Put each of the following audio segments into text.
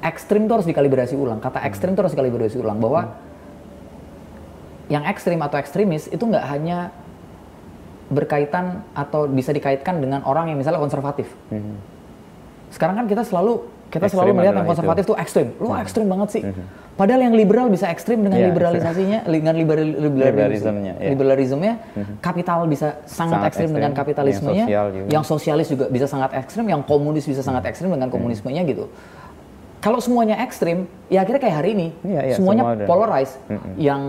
ekstrim itu harus dikalibrasi ulang. Kata ekstrim itu harus dikalibrasi ulang bahwa yang ekstrim atau ekstremis itu nggak hanya berkaitan atau bisa dikaitkan dengan orang yang misalnya konservatif. Mhm. Sekarang kan kita selalu kita Ekstrim selalu melihat yang konservatif itu. tuh ekstrim. Lu Mhm. ekstrim banget sih. Mhm. Padahal yang liberal bisa ekstrim dengan Iya, liberalisasinya, dengan liberal, Liberalismenya, iya. liberalismenya, Mhm. kapital bisa sangat, Sangat ekstrim dengan kapitalismenya, Yang sosial juga. yang sosialis juga bisa sangat ekstrim, yang komunis bisa sangat ekstrim dengan komunismenya gitu. Kalau semuanya ekstrim, ya akhirnya kayak hari ini, Iya, iya, semuanya semua polarized, Mhm. yang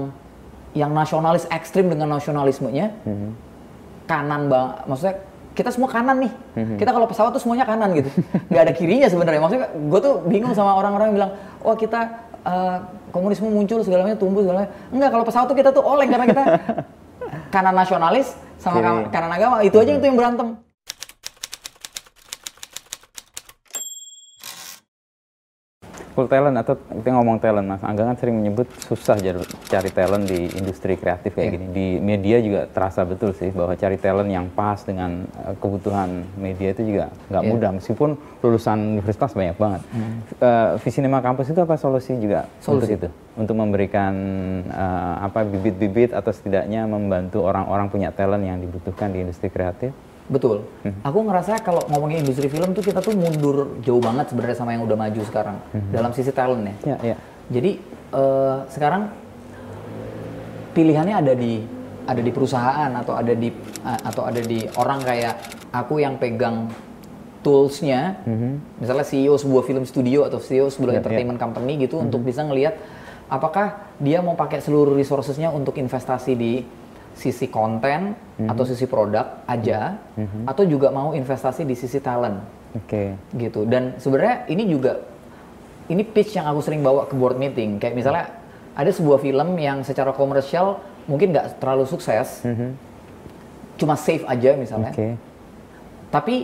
yang nasionalis ekstrim dengan nasionalismenya, Mhm. kanan bang, maksudnya kita semua kanan nih. Mhm. Kita kalau pesawat tuh semuanya kanan gitu. nggak ada kirinya sebenarnya. Maksudnya gue tuh bingung sama orang-orang yang bilang, "Wah, kita eh, komunisme muncul segalanya tumbuh segalanya." Enggak, kalau pesawat tuh kita tuh oleng karena kita kanan nasionalis sama kanan agama. Itu aja itu yang berantem. Full talent atau kita ngomong talent mas. Angga kan sering menyebut susah cari talent di industri kreatif kayak Iya. gini. Di media juga terasa betul sih bahwa cari talent yang pas dengan eh, kebutuhan media itu juga nggak Iya. mudah. Meskipun lulusan universitas banyak banget. Eh, Visinema Campus itu apa solusi juga untuk Solusi. itu? Untuk memberikan eh, apa bibit-bibit atau setidaknya membantu orang-orang punya talent yang dibutuhkan di industri kreatif Betul. Aku ngerasa kalau ngomongin industri film tuh kita tuh mundur jauh banget sebenarnya sama yang udah maju sekarang dalam sisi talent ya. ya ya. Jadi eh, sekarang pilihannya ada di ada di perusahaan atau ada di a- atau ada di orang kayak aku yang pegang toolsnya, misalnya CEO sebuah film studio atau CEO sebuah Ya, entertainment company gitu untuk bisa ngelihat apakah dia mau pakai seluruh resourcesnya untuk investasi di sisi konten atau sisi produk aja, atau juga mau investasi di sisi talent. Oke. Gitu. Dan sebenarnya ini juga ini pitch yang aku sering bawa ke board meeting. Kayak misalnya ada sebuah film yang secara komersial mungkin nggak terlalu sukses cuma save aja misalnya. Oke. Tapi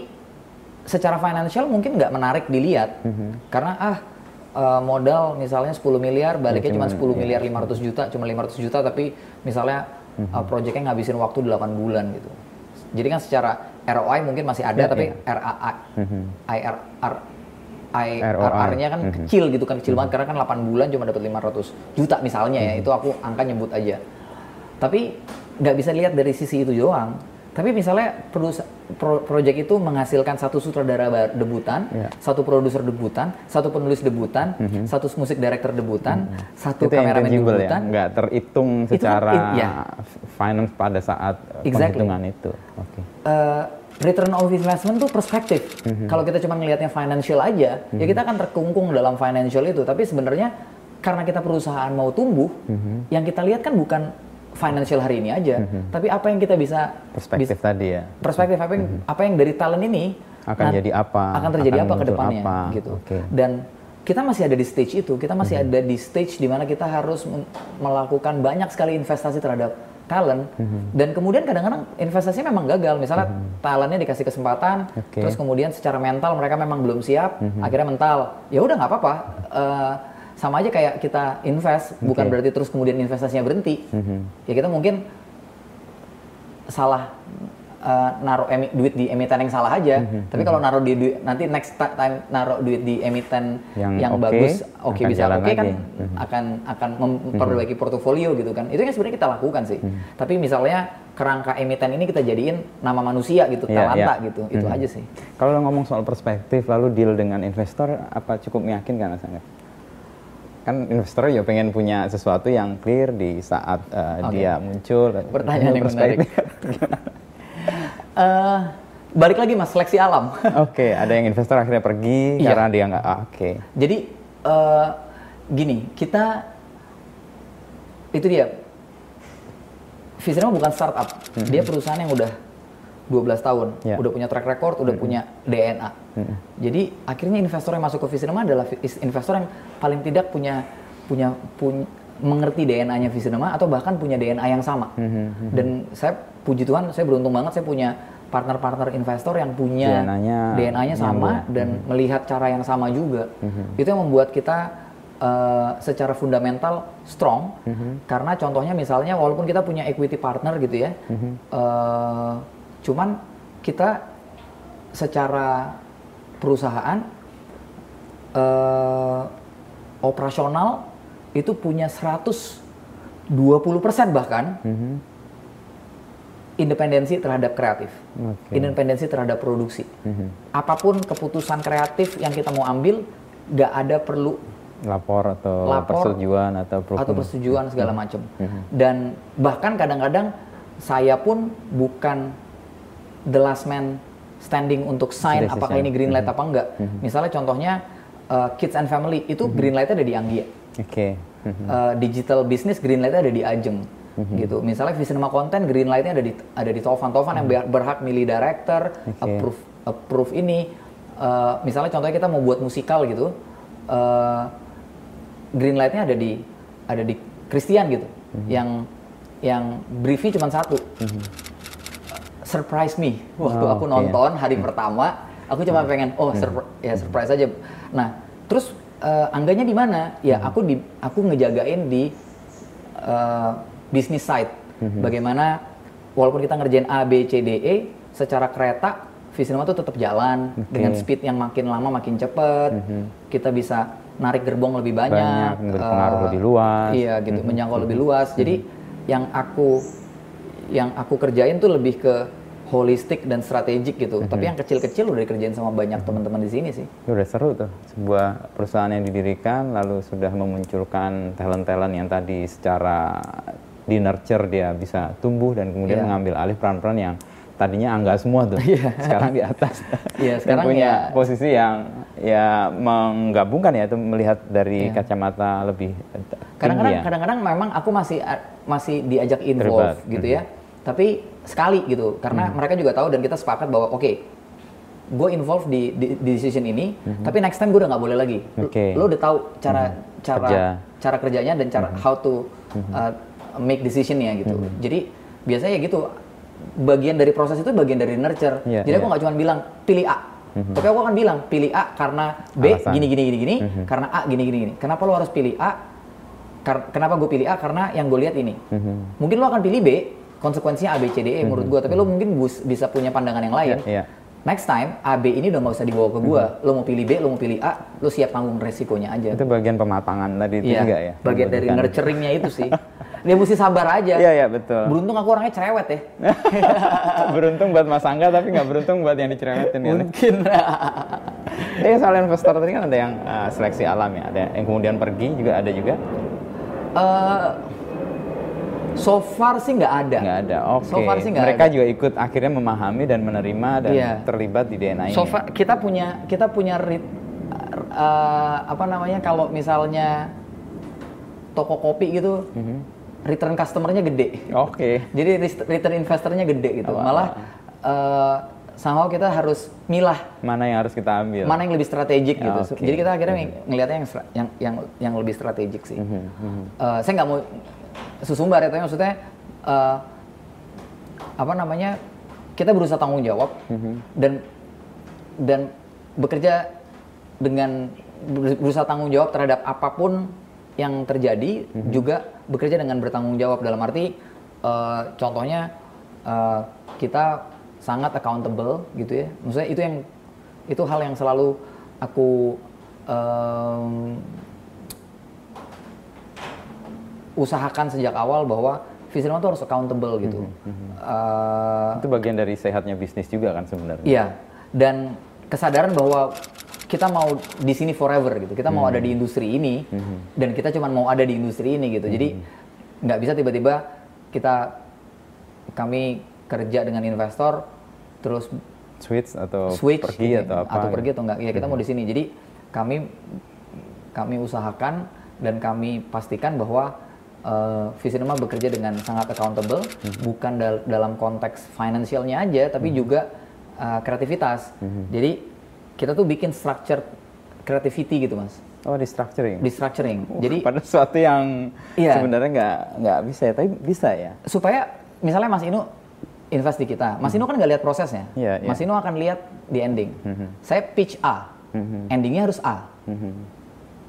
secara financial mungkin nggak menarik dilihat. Karena ah eh, modal misalnya 10 miliar baliknya cuma cuman, 10 miliar 500 juta cuma 500 juta tapi misalnya eh, proyeknya ngabisin waktu 8 bulan gitu. Jadi kan secara ROI mungkin masih ada Ya, tapi Mhm. IRR ROI. IRR-nya kan Mhm. kecil gitu kan kecil banget karena kan 8 bulan cuma dapat 500 juta misalnya ya itu aku angka nyebut aja. Tapi nggak bisa lihat dari sisi itu doang tapi misalnya pro, project itu menghasilkan satu sutradara debutan Ya. satu produser debutan satu penulis debutan satu musik director debutan satu itu yang kameramen ya debutan nggak terhitung Itu kan secara in- ya. finance pada saat uh, Exactly. penghitungan itu oke eh, return of investment tuh perspektif. Mhm. Kalau kita cuma ngelihatnya financial aja, ya kita akan terkungkung dalam financial itu. Tapi sebenarnya karena kita perusahaan mau tumbuh, Mhm. yang kita lihat kan bukan financial hari ini aja, tapi apa yang kita bisa perspektif bis- tadi ya perspektif apa yang apa yang dari talent ini Akan nah, jadi apa, akan terjadi akan apa ke depannya apa, gitu. oke. Dan kita masih ada di stage itu, kita masih Mhm. ada di stage di mana kita harus melakukan banyak sekali investasi terhadap talent Mhm. dan kemudian kadang-kadang investasinya memang gagal. Misalnya talentnya dikasih kesempatan, Oke. terus kemudian secara mental mereka memang belum siap, Mhm. akhirnya mental. Ya udah nggak apa-apa. Eh, sama aja kayak kita invest, bukan berarti terus kemudian investasinya berhenti. Mhm. Ya kita mungkin salah eh, naruh emi- duit di emiten yang salah aja. Mhm, Tapi kalau naruh di duit, nanti next time naruh duit di emiten Yang yang, oke, bagus, oke akan bisa oke kan lagi. Mhm. akan akan memperbaiki portofolio gitu kan. Itu yang sebenarnya kita lakukan sih. Mhm. Tapi misalnya kerangka emiten ini kita jadiin nama manusia gitu, Iya, talenta iya. gitu. Itu Mhm. aja sih. Kalau ngomong soal perspektif lalu deal dengan investor apa cukup meyakinkan Mas Angga? Kan investor ya pengen punya sesuatu yang clear di saat uh, Oke. dia muncul. Pertanyaan yang Perspektif. Eh, balik lagi mas, seleksi alam. Oke, ada yang investor akhirnya pergi Iya. karena dia nggak ah, oke. Jadi eh, gini, kita itu dia. Visinema bukan startup, dia perusahaan yang udah 12 tahun, Ya. udah punya track record, udah punya DNA. Jadi akhirnya investor yang masuk ke Visinema adalah investor yang paling tidak punya punya punya mengerti DNA-nya Visinema atau bahkan punya DNA yang sama. Dan saya puji Tuhan, saya beruntung banget saya punya partner-partner investor yang punya DNA-nya DNA-nya sama nyambung. dan melihat cara yang sama juga. Itu yang membuat kita eh, secara fundamental strong. Karena contohnya misalnya walaupun kita punya equity partner gitu ya, eh, cuman kita secara perusahaan eh, operasional itu punya 120% bahkan Mhm. independensi terhadap kreatif, Oke. independensi terhadap produksi. Mhm. Apa pun keputusan kreatif yang kita mau ambil, nggak ada perlu Lapor atau Lapor persetujuan atau atau persetujuan segala Hmm. macam. Dan bahkan kadang-kadang saya pun bukan the last man standing untuk sign Decision. apakah ini green light Hmm. apa enggak. Misalnya contohnya uh, Kids and Family itu green lightnya ada di Anggia. Oke. Mhm. Uh, digital business green lightnya ada di Ajeng. gitu. Misalnya Visinema Content green lightnya ada di ada di Tovan. Tovan yang ber- berhak milih director, Oke. approve approve ini. Uh, misalnya contohnya kita mau buat musikal gitu, uh, green lightnya ada di ada di Christian gitu, yang yang briefnya cuma satu. Surprise me waktu Wow, aku nonton hari pertama, aku cuma pengen oh surpri- ya surprise aja. Nah terus uh, angganya di mana? Ya aku di aku ngejagain di uh, business side. Bagaimana walaupun kita ngerjain A, B, C, D, E, secara kereta Visinema tuh tetap jalan Oke. dengan speed yang makin lama makin cepet. Kita bisa narik gerbong lebih banyak, Banyak, berpengaruh eh, lebih luas. Iya gitu, menjangkau lebih luas. Jadi yang aku yang aku kerjain tuh lebih ke holistik dan strategik gitu. Tapi yang kecil-kecil udah dikerjain sama banyak teman-teman di sini sih. Itu udah seru tuh, sebuah perusahaan yang didirikan lalu sudah memunculkan talent-talent yang tadi secara di nurture dia bisa tumbuh dan kemudian Iya. mengambil alih peran-peran yang tadinya angga semua tuh, sekarang di atas. Iya, dan sekarang punya ya- posisi yang ya menggabungkan ya itu melihat dari Iya. kacamata lebih Kadang-kadang tinggi ya. kadang-kadang memang aku masih masih diajak involve Terlibat. gitu ya. Tapi sekali gitu karena mereka juga tahu dan kita sepakat bahwa oke gue involve di, di, di decision ini, tapi next time gue udah nggak boleh lagi. Lo- Oke. Lo udah tahu cara cara Kerja. cara kerjanya dan cara how to uh, make decisionnya gitu. Jadi biasanya ya gitu bagian dari proses itu bagian dari nurture. Iya, Jadi aku iya. nggak cuma bilang pilih A, tapi aku akan bilang pilih A karena B Alasan. gini gini gini gini, karena A gini gini gini. Kenapa lo harus pilih A? Kar- kenapa gue pilih A? Karena yang gue lihat ini. Mungkin lo akan pilih B, konsekuensinya A, B, C, D, E menurut gue. Tapi lo mungkin bus- bisa punya pandangan yang lain. Iya, iya. Next time A, B ini udah nggak usah dibawa ke gue. Lo mau pilih B, lo mau pilih A, lo siap tanggung resikonya aja. Itu bagian pematangan tadi itu Iya, juga ya. bagian dari nurturingnya itu sih. Dia mesti sabar aja. Iya, iya betul. Beruntung aku orangnya cerewet ya. beruntung buat Mas Angga tapi nggak beruntung buat yang dicerewetin ya. Mungkin. Eh soal investor tadi kan ada yang uh, seleksi alam ya, ada yang kemudian pergi juga ada juga. Eh, so far sih nggak ada. Nggak ada. Oke. So far sih nggak Mereka ada. juga ikut akhirnya memahami dan menerima dan Iya. terlibat di DNA ini. So far kita punya kita punya rit- eh, apa namanya kalau misalnya toko kopi gitu Mhm. Return customernya gede. Oke. Jadi ris- return investornya gede gitu. Wah. Malah eh, somehow kita harus milah Mana yang harus kita ambil? mana yang lebih strategik gitu. oke. Jadi kita akhirnya ng- ngelihatnya yang yang yang yang lebih strategik sih. Mhm, mhm. Eh, saya nggak mau susumbar ya, tapi maksudnya eh, apa namanya kita berusaha tanggung jawab Mhm. dan dan bekerja dengan ber- berusaha tanggung jawab terhadap apa pun yang terjadi Mhm. juga bekerja dengan bertanggung jawab dalam arti eh, contohnya eh, kita sangat accountable gitu ya maksudnya itu yang itu hal yang selalu aku em, usahakan sejak awal bahwa Visinema tuh harus accountable gitu. Eh, Itu bagian dari sehatnya bisnis juga kan sebenarnya. Iya, dan kesadaran bahwa kita mau di sini forever gitu. Kita mau ada di industri ini dan kita cuma mau ada di industri ini gitu. Jadi nggak bisa tiba-tiba kita kami kerja dengan investor terus Switch atau switch pergi atau apa? pergi gitu. atau enggak. Ya kita mau di sini. Jadi kami kami usahakan dan kami pastikan bahwa uh, Visinema bekerja dengan sangat accountable, Mhm. bukan dal- dalam konteks finansialnya aja, tapi juga uh, kreativitas. Mhm. Jadi kita tuh bikin structure creativity gitu mas, Oh, di structuring. di structuring. Jadi pada sesuatu yang Iya. sebenarnya nggak nggak bisa ya, tapi bisa ya. supaya misalnya Mas Inu invest di kita, Mas Inu kan nggak lihat prosesnya. Iya, iya. Mas Inu akan lihat di ending. Mhm. Saya pitch A, Mhm. endingnya harus A. Mhm.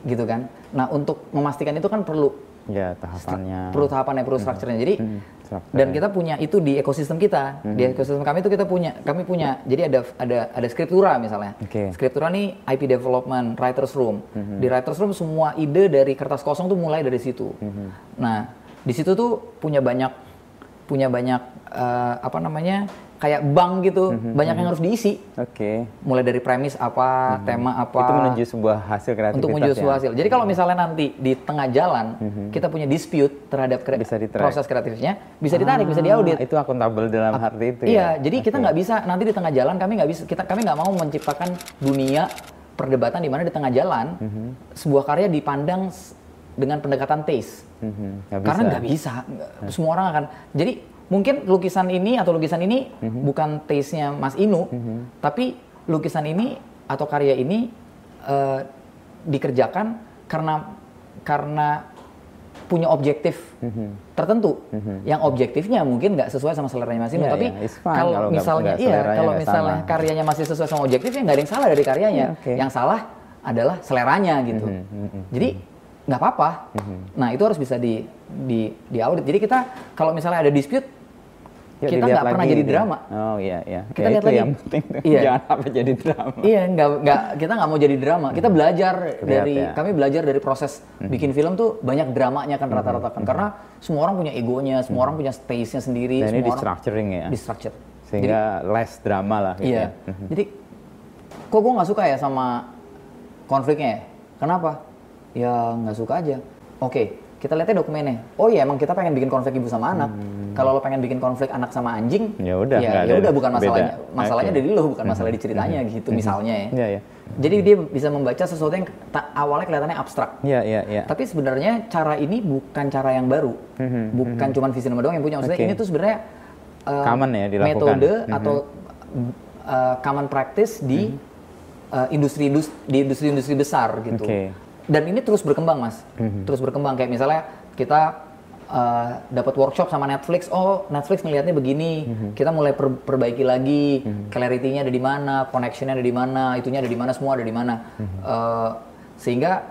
gitu kan. Nah untuk memastikan itu kan perlu Ya, tahapannya. Perlu tahapannya, perlu strukturnya. Jadi Hmm, struktur. dan kita punya itu di ekosistem kita. Di ekosistem kami itu kita punya, kami punya. Jadi ada ada ada skriptura misalnya. Oke. Skriptura nih IP development, writers room. Di writers room semua ide dari kertas kosong tuh mulai dari situ. Nah, di situ tuh punya banyak punya banyak eh, apa namanya? kayak bank gitu. Banyak yang harus diisi. Oke. Mulai dari premis apa, tema apa Itu menuju sebuah hasil kreativitas untuk menuju ya? sebuah hasil. Jadi kalau misalnya nanti di tengah jalan kita punya dispute terhadap kre- Bisa proses kreatifnya, bisa ditarik, bisa diaudit. Ah, Itu akuntabel dalam arti itu ya? Iya, jadi kita nggak bisa nanti di tengah jalan kami nggak bisa kita kami nggak mau menciptakan dunia perdebatan di mana di tengah jalan Mhm. sebuah karya dipandang dengan pendekatan taste. Mhm, nggak Karena bisa. nggak bisa, Nggak- semua orang akan. Jadi mungkin lukisan ini atau lukisan ini Mhm. bukan taste-nya Mas Inu, tapi lukisan ini atau karya ini eh, dikerjakan karena karena punya objektif tertentu. Yang objektifnya mungkin nggak sesuai sama seleranya Mas Inu, Iya, tapi iya, it's fine kalau misalnya iya, kalau misalnya sama. karyanya masih sesuai sama objektifnya nggak ada yang salah dari karyanya. Iya, oke. Yang salah adalah seleranya gitu. Jadi nggak apa-apa. Nah itu harus bisa di di diaudit. Jadi kita kalau misalnya ada dispute Ya, kita nggak pernah jadi gitu. drama. Oh iya iya. Kita Ya, lihat itu lagi. yang penting. tuh. Iya. Jangan sampai jadi drama. Iya, nggak nggak kita nggak mau jadi drama. Kita belajar dari ya. kami belajar dari proses bikin film tuh banyak dramanya kan rata-rata kan karena semua orang punya egonya, semua orang punya space-nya sendiri, Dan ini semua di orang structuring ya. di structure. Sehingga less drama lah gitu Iya. ya. Jadi kok gue nggak suka ya sama konfliknya ya? Kenapa? Ya nggak suka aja. Oke, kita lihatnya dokumennya. Oh iya emang kita pengen bikin konflik ibu sama anak. Kalau lo pengen bikin konflik anak sama anjing, Hmm. Ya udah, ya, ya udah bukan beda. masalahnya. Masalahnya Oke. dari lo, bukan masalah di ceritanya gitu misalnya ya. Iya iya. Jadi dia bisa membaca sesuatu yang awalnya kelihatannya abstrak. Iya iya iya. Tapi sebenarnya cara ini bukan cara yang baru, bukan cuma Visinema doang yang punya. Maksudnya Hmm, Oke. ini tuh sebenarnya uh, Common ya dilakukan. metode Mhm. atau uh, common practice di uh, industri indus- di industri-industri besar gitu. Oke. Dan ini terus berkembang mas, terus berkembang. Kayak misalnya kita uh, dapat workshop sama Netflix, oh Netflix ngelihatnya begini, kita mulai per- perbaiki lagi, clarity-nya ada di mana, connection-nya ada di mana, itunya ada di mana, semua ada di mana, Uh, sehingga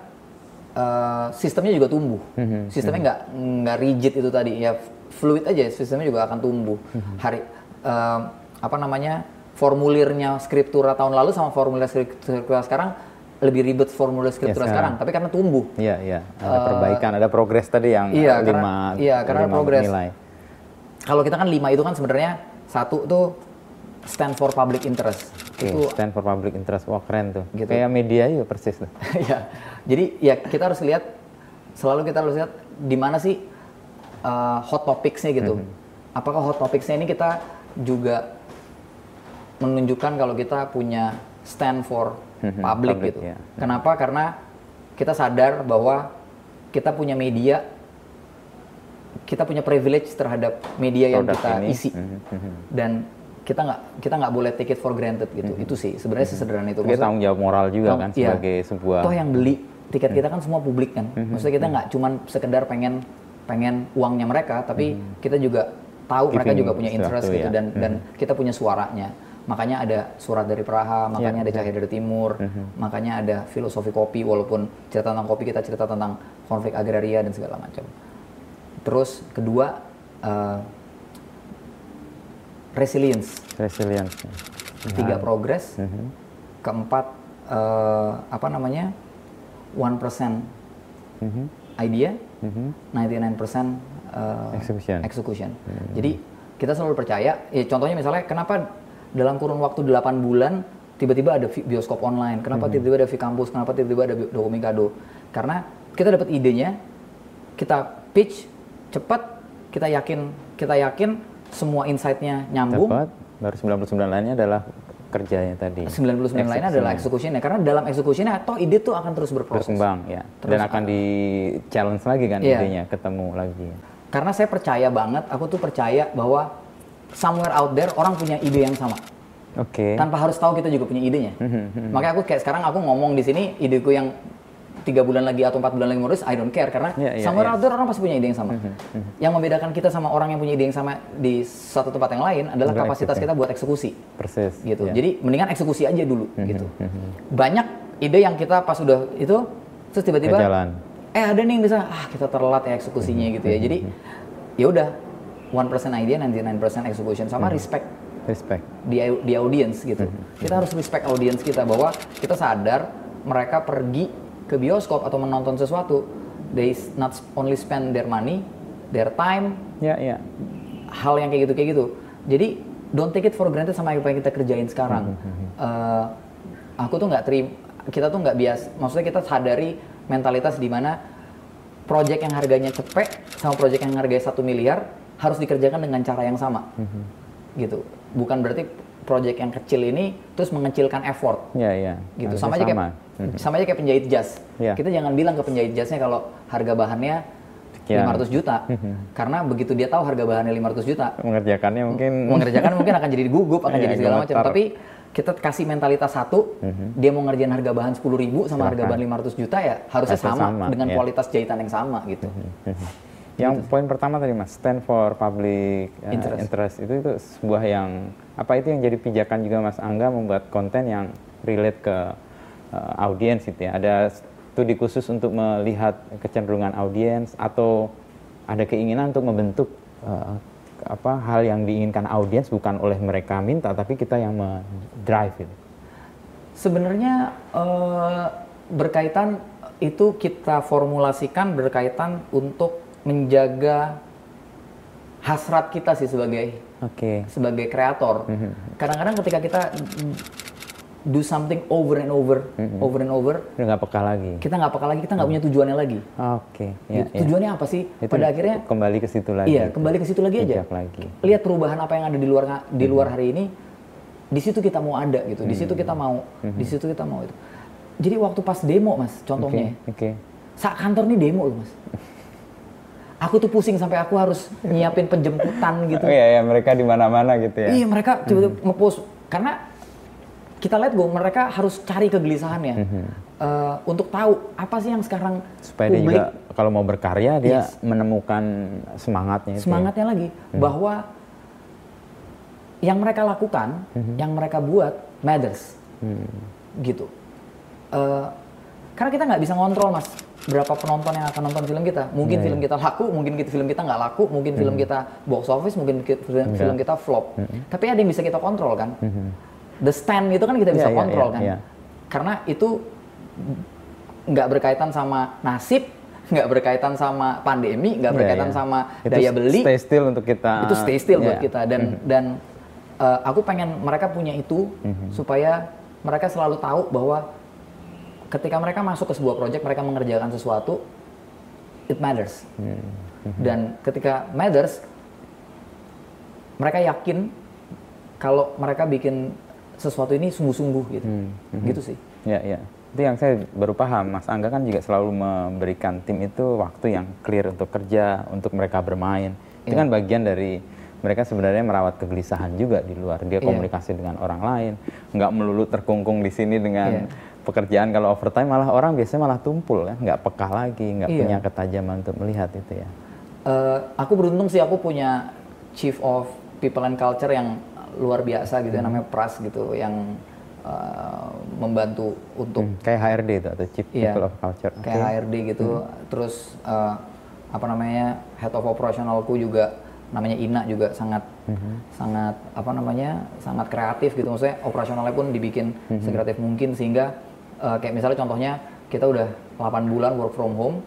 uh, sistemnya juga tumbuh, sistemnya nggak nggak rigid itu tadi, ya fluid aja, sistemnya juga akan tumbuh. Hari uh, apa namanya formulirnya skriptura tahun lalu sama formulir skriptura sekarang lebih ribet formulir skriptura Ya, sekarang, tapi karena tumbuh. Iya iya. Ada perbaikan, ada progres tadi yang iya, lima karena- iya, karena lima progres. nilai. Kalau kita kan lima itu kan sebenarnya satu tuh stand for public interest. Oke, Itu stand for public interest. Wah keren tuh. Gitu. Kayak media juga persis tuh. ya. Jadi ya kita harus lihat selalu kita harus lihat di mana sih uh, hot topicsnya gitu. Mhm. Apakah hot topicsnya ini kita juga menunjukkan kalau kita punya stand for Mhm, public, gitu. ya. Kenapa? Karena kita sadar bahwa kita punya media kita punya privilege terhadap media yang Produk kita ini. isi Mhm, mhm. dan kita nggak kita nggak boleh take it for granted gitu itu sih sebenarnya sesederhana itu Maksudnya- tanggung jawab moral juga kan iya. sebagai sebuah toh yang beli tiket kita kan semua publik kan maksudnya kita nggak cuman sekedar pengen pengen uangnya mereka tapi kita juga tahu mereka Giving juga punya interest gitu ya. dan dan kita punya suaranya makanya ada surat dari Praha makanya ada cahaya dari timur makanya ada filosofi kopi walaupun cerita tentang kopi kita cerita tentang konflik agraria dan segala macam. Terus kedua eh, resilience. Resilience. tiga progress, keempat eh, apa namanya? One percent idea, 99% eh, Execution. execution. Jadi kita selalu percaya, ya contohnya misalnya kenapa dalam kurun waktu 8 bulan tiba-tiba ada bioskop online, kenapa tiba-tiba ada Vikampus, kenapa tiba-tiba ada Dokomikado? Karena kita dapat idenya, kita pitch cepat, kita yakin kita yakin semua insight-nya nyambung. Dapat. Baru 99 lainnya adalah kerjanya tadi. 99 lainnya adalah execution-nya karena dalam execution-nya toh ide tuh akan terus berproses. berkembang ya. Terus- Dan akan di challenge lagi kan Iya. idenya, ketemu lagi. Karena saya percaya banget, aku tuh percaya bahwa somewhere out there orang punya ide yang sama. Oke. Tanpa harus tahu kita juga punya idenya. Hmm, Makanya aku kayak sekarang aku ngomong di sini ideku yang tiga bulan lagi atau empat bulan lagi menulis, I don't care karena Iya, iya, somewhere iya. out there orang pasti punya ide yang sama. Yang membedakan kita sama orang yang punya ide yang sama di satu tempat yang lain adalah kapasitas eksekusi. kita buat eksekusi. Persis. gitu. ya. Jadi mendingan eksekusi aja dulu gitu. Banyak ide yang kita pas udah itu terus tiba-tiba eh ada nih yang bisa ah kita terlambat ya eksekusinya gitu ya jadi ya udah one percent idea 99% execution sama respect. Respect. Di di audience gitu. Kita harus respect audience kita bahwa kita sadar mereka pergi ke bioskop atau menonton sesuatu they not only spend their money their time ya ya. hal yang kayak gitu kayak gitu. Jadi don't take it for granted sama apa yang kita kerjain sekarang. Eh, aku tuh nggak terima kita tuh nggak bias maksudnya kita sadari mentalitas di mana project yang harganya cepet sama project yang harganya satu miliar harus dikerjakan dengan cara yang sama. Gitu. Bukan berarti project yang kecil ini terus mengecilkan effort. Ya ya. Gitu. Harusnya sama aja kayak sama. Aja kayak penjahit jas. Iya. kita jangan bilang ke penjahit jasnya kalau harga bahannya Sekian. 500 juta. Karena begitu dia tahu harga bahannya 500 juta mengerjakannya mungkin. mengerjakan mungkin akan jadi gugup akan Iya, jadi segala macam. tapi kita kasih mentalitas satu dia mau ngerjain harga bahan 10.000 ribu sama harga bahan 500 juta ya harusnya sama, sama, dengan iya. kualitas jahitan yang sama gitu Yang poin pertama tadi mas, stand for public uh, Interest. interest. itu itu sebuah yang apa itu yang jadi pijakan juga mas Angga membuat konten yang relate ke uh, audiens itu ya. Ada studi khusus untuk melihat kecenderungan audiens atau ada keinginan untuk membentuk uh, apa hal yang diinginkan audiens bukan oleh mereka minta tapi kita yang drive itu. sebenarnya eh, berkaitan itu kita formulasikan berkaitan untuk menjaga hasrat kita sih sebagai Oke. sebagai kreator. Kadang-kadang ketika kita do something over and over, over and over, nggak peka lagi. kita nggak peka lagi, kita nggak punya tujuannya lagi. Oke. Ya, Gitu. Tujuannya apa sih? Itu Pada akhirnya, kembali ke situ lagi. iya kembali ke situ lagi aja. Lagi. Lihat perubahan apa yang ada di luar di luar hari ini, di situ kita mau ada gitu, di situ kita mau, di situ kita mau itu. Jadi waktu pas demo mas, Oke. contohnya, Oke. saat kantor nih demo mas. Aku tuh pusing sampai aku harus nyiapin penjemputan gitu. Oh iya, ya, mereka di mana-mana gitu ya. Iya mereka tiba-tiba ngepost karena kita lihat gue mereka harus cari kegelisahannya Eh, untuk tahu apa sih yang sekarang Supaya dia publik juga kalau mau berkarya dia Yes. menemukan semangatnya itu. ya. semangatnya lagi bahwa yang mereka lakukan, yang mereka buat matters, gitu. Eh, karena kita nggak bisa ngontrol mas berapa penonton yang akan nonton film kita. Mungkin Iya, film kita laku, mungkin kita, film kita nggak laku, mungkin film kita box office, mungkin ki- film, film kita flop. Tapi ada yang bisa kita kontrol kan. The stand itu kan kita bisa Iya, iya, kontrol iya, kan. iya. Karena itu nggak berkaitan sama nasib, nggak berkaitan sama pandemi, nggak Iya, berkaitan iya. sama Itu daya beli Stay still untuk kita. itu stay still buat Iya. kita dan dan uh, aku pengen mereka punya itu supaya mereka selalu tahu bahwa ketika mereka masuk ke sebuah project mereka mengerjakan sesuatu it matters dan ketika matters mereka yakin kalau mereka bikin sesuatu ini sungguh-sungguh gitu gitu sih Ya, ya. Itu yang saya baru paham. Mas Angga kan juga selalu memberikan tim itu waktu yang clear untuk kerja, untuk mereka bermain. Itu Iya. kan bagian dari mereka sebenarnya merawat kegelisahan juga di luar. Dia Iya. komunikasi dengan orang lain, nggak melulu terkungkung di sini dengan Iya. Pekerjaan. Kalau overtime malah orang biasanya malah tumpul ya, nggak peka lagi, nggak Iya. punya ketajaman untuk melihat itu ya. Eh, aku beruntung sih aku punya chief of people and culture yang luar biasa gitu ya namanya Pras gitu yang eh, membantu untuk Hmm, kayak HRD itu atau Chief Iya. People of Culture. Kayak HRD gitu terus eh, apa namanya head of operationalku juga namanya Ina juga sangat sangat apa namanya sangat kreatif gitu maksudnya operasionalnya pun dibikin sekreatif mungkin sehingga eh, kayak misalnya contohnya kita udah 8 bulan work from home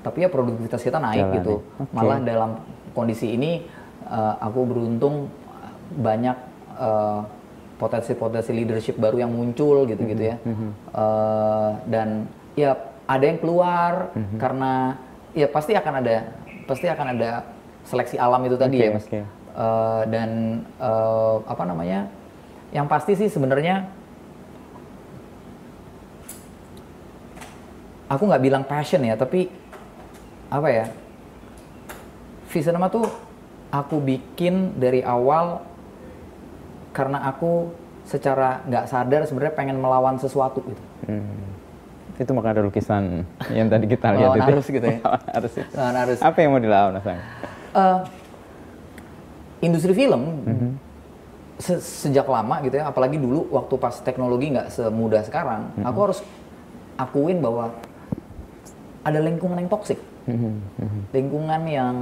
tapi ya produktivitas kita naik Jalan gitu nih. Oke. malah dalam kondisi ini eh, aku beruntung banyak eh, potensi-potensi leadership baru yang muncul gitu-gitu ya Eh, dan ya ada yang keluar karena ya pasti akan ada pasti akan ada seleksi alam itu tadi Oke, ya mas oke. Eh, dan eh, apa namanya yang pasti sih sebenarnya aku nggak bilang passion ya tapi apa ya Visinema tuh aku bikin dari awal karena aku secara nggak sadar sebenarnya pengen melawan sesuatu gitu Hmm. Itu maka ada lukisan yang tadi kita lihat itu. arus gitu ya. Lawan arus itu. Lawan arus. Apa yang mau dilawan, Mas Angga? Eh, industri film Mhm. se- sejak lama gitu ya apalagi dulu waktu pas teknologi nggak semudah sekarang Mhm. aku harus akuin bahwa ada lingkungan yang toksik, Mhm, lingkungan yang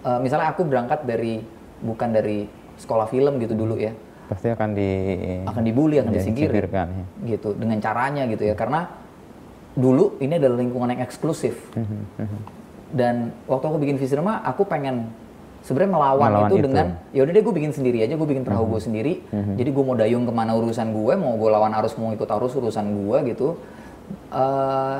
eh, misalnya aku berangkat dari bukan dari sekolah film gitu dulu ya, Pasti akan di akan dibully, akan ya, disingkir, disingkirkan, ya. gitu dengan caranya gitu ya, karena dulu ini adalah lingkungan yang eksklusif. Mhm, dan waktu aku bikin Visinema aku pengen sebenarnya melawan, Melawan itu, itu. dengan ya udah deh gue bikin sendiri aja gue bikin perahu gue sendiri. Jadi gue mau dayung ke mana urusan gue mau gue lawan arus mau ikut arus urusan gue gitu. Eh,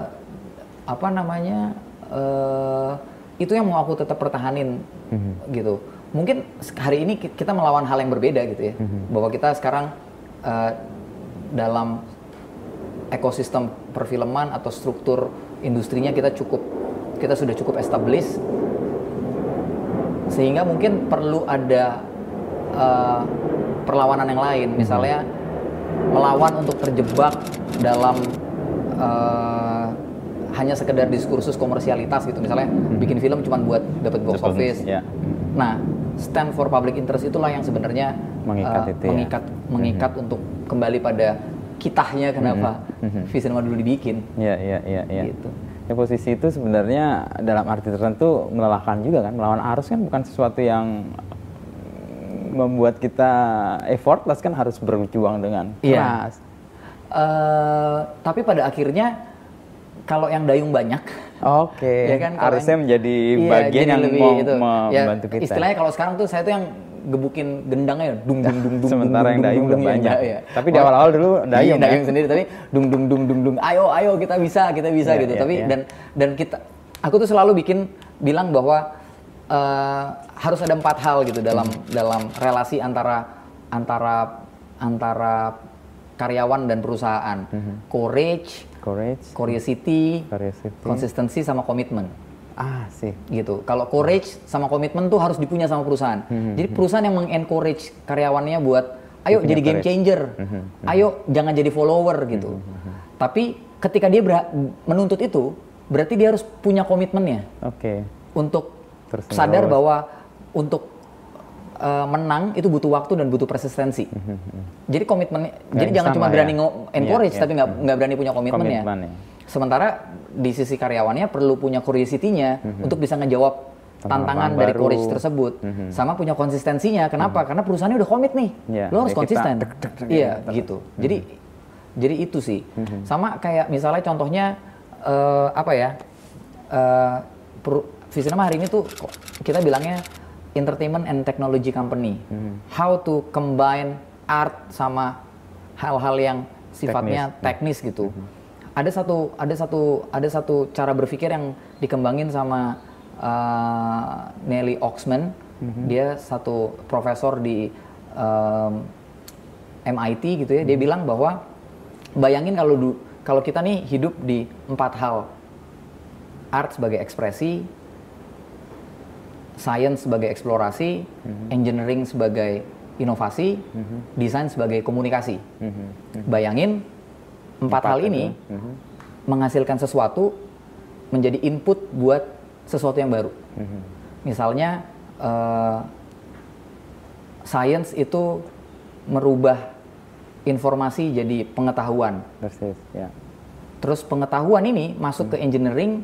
apa namanya eh, itu yang mau aku tetap pertahanin Mhm. gitu. Mungkin hari ini ki- kita melawan hal yang berbeda gitu ya. Mhm. bahwa kita sekarang eh, dalam ekosistem perfilman atau struktur industrinya kita cukup kita sudah cukup established sehingga mungkin perlu ada eh, perlawanan yang lain. Misalnya melawan untuk terjebak dalam eh, hanya sekedar diskursus komersialitas gitu misalnya bikin film cuma buat dapat box office ya. nah stand for public interest itulah yang sebenarnya Mengikat eh, itu ya. mengikat mengikat untuk kembali pada kitahnya kenapa Visinema dulu dibikin Ya, ya, ya, ya. Gitu. Ya, posisi itu sebenarnya dalam arti tertentu melelahkan juga kan. Melawan arus kan bukan sesuatu yang membuat kita effortless kan harus berjuang dengan Iya. keras. Eh, tapi pada akhirnya kalau yang dayung banyak Oke. ya kan Harusnya yang- menjadi Iya, bagian yang lebih mau itu. Ya, membantu kita. Istilahnya kalau sekarang tuh saya tuh yang gebukin gendangnya dung dung dung dung. Sementara dung, yang dayung udah banyak. iya. Tapi di awal-awal dulu dayung Iya, dayung ya? sendiri tapi dung dung dung dung dung. Ayo ayo kita bisa kita bisa Iya, gitu. iya, tapi iya. dan dan kita aku tuh selalu bikin bilang bahwa eh, harus ada empat hal gitu dalam Hmm. dalam relasi antara antara antara karyawan dan perusahaan. Courage, Courage, curiosity, curiosity. konsistensi sama komitmen Ah, sih. gitu. Kalau courage sama komitmen tuh harus dipunya sama perusahaan. Jadi perusahaan yang mengencourage karyawannya buat ayo jadi game courage. changer. Ayo jangan jadi follower gitu. Tapi ketika dia menuntut itu, berarti dia harus punya komitmennya Oke. untuk Terus sadar bahwa untuk uh, menang itu butuh waktu dan butuh persistensi. Jadi komitmen, jadi jangan cuma lah berani ya. encourage Iya, tapi nggak nggak berani punya komitmen, ya. Komitmen ya. Sementara di sisi karyawannya perlu punya curiosity-nya untuk bisa ngejawab tantangan dari baru. courage tersebut, sama punya konsistensinya. Kenapa? Karena perusahaannya udah komit nih, Iya, lo harus ya konsisten. Iya, gitu. Jadi, jadi itu sih. Sama kayak misalnya contohnya eh, apa ya? Eh, peru- Visinema hari ini tuh kita bilangnya entertainment and technology company. How to combine art sama hal-hal yang sifatnya teknis, gitu. Ada satu ada satu ada satu cara berpikir yang dikembangin sama eh, Nelly Oxman. Dia satu profesor di em, MIT gitu ya. Dia bilang bahwa bayangin kalau kalau kita nih hidup di empat hal. Art sebagai ekspresi, science sebagai eksplorasi, engineering sebagai inovasi, desain sebagai komunikasi. Bayangin empat, hal ini menghasilkan sesuatu menjadi input buat sesuatu yang baru. Misalnya eh, science itu merubah informasi jadi pengetahuan. Persis, ya. Terus pengetahuan ini masuk ke engineering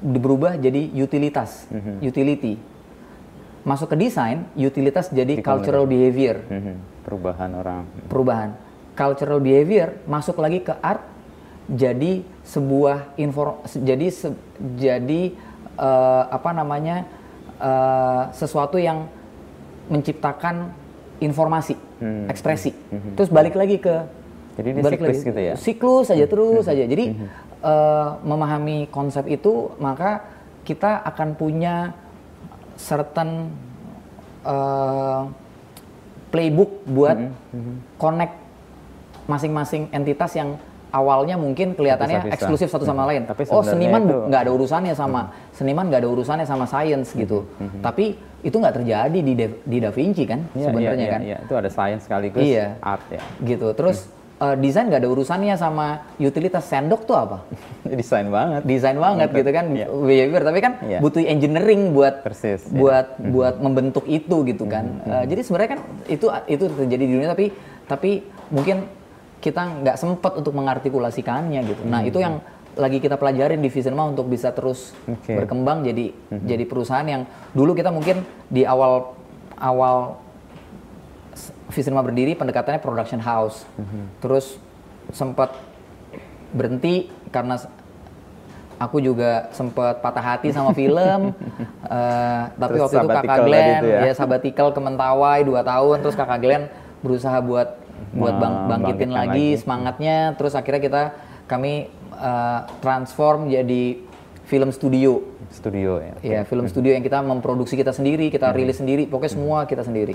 berubah jadi utilitas, utility. Masuk ke desain, utilitas jadi Di cultural behavior, Mhm. Perubahan orang. perubahan. Cultural behavior masuk lagi ke art jadi sebuah inform jadi se- jadi eh, apa namanya eh, sesuatu yang menciptakan informasi, ekspresi. Terus balik lagi ke Jadi balik siklus lagi. gitu ya? Siklus saja terus saja. Jadi eh, memahami konsep itu maka kita akan punya certain eh, playbook buat connect masing-masing entitas yang awalnya mungkin kelihatannya Terpisah-pisah. eksklusif satu sama lain. Tapi oh sebenarnya seniman nggak ada urusannya sama seniman nggak ada urusannya sama science gitu. Tapi itu nggak terjadi di Da- di Da Vinci kan Iya, sebenarnya iya, kan. Iya, itu ada science sekaligus Iya. art ya. Gitu. Terus eh, desain nggak ada urusannya sama utilitas sendok tuh apa? Desain banget. Desain banget gitu kan Iya. behavior tapi kan Iya. butuh engineering buat Persis, iya. buat buat membentuk itu gitu kan. Eh, jadi sebenarnya kan itu itu terjadi di dunia tapi tapi mungkin kita nggak sempat untuk mengartikulasikannya gitu. Nah, itu yang lagi kita pelajarin di Visinema untuk bisa terus Oke. berkembang jadi jadi perusahaan yang dulu kita mungkin di awal awal Visinema berdiri pendekatannya production house. Terus sempat berhenti karena aku juga sempat patah hati sama film. Eh, tapi Terus waktu itu kakak Glenn tadi itu ya? ya sabbatical ke Mentawai 2 tahun terus kakak Glenn berusaha buat buat bang- Membangkitkan bangkitin lagi, lagi. semangatnya terus akhirnya kita kami eh, transform jadi film studio Studio ya. ya film studio yang kita memproduksi kita sendiri kita rilis sendiri pokoknya semua kita sendiri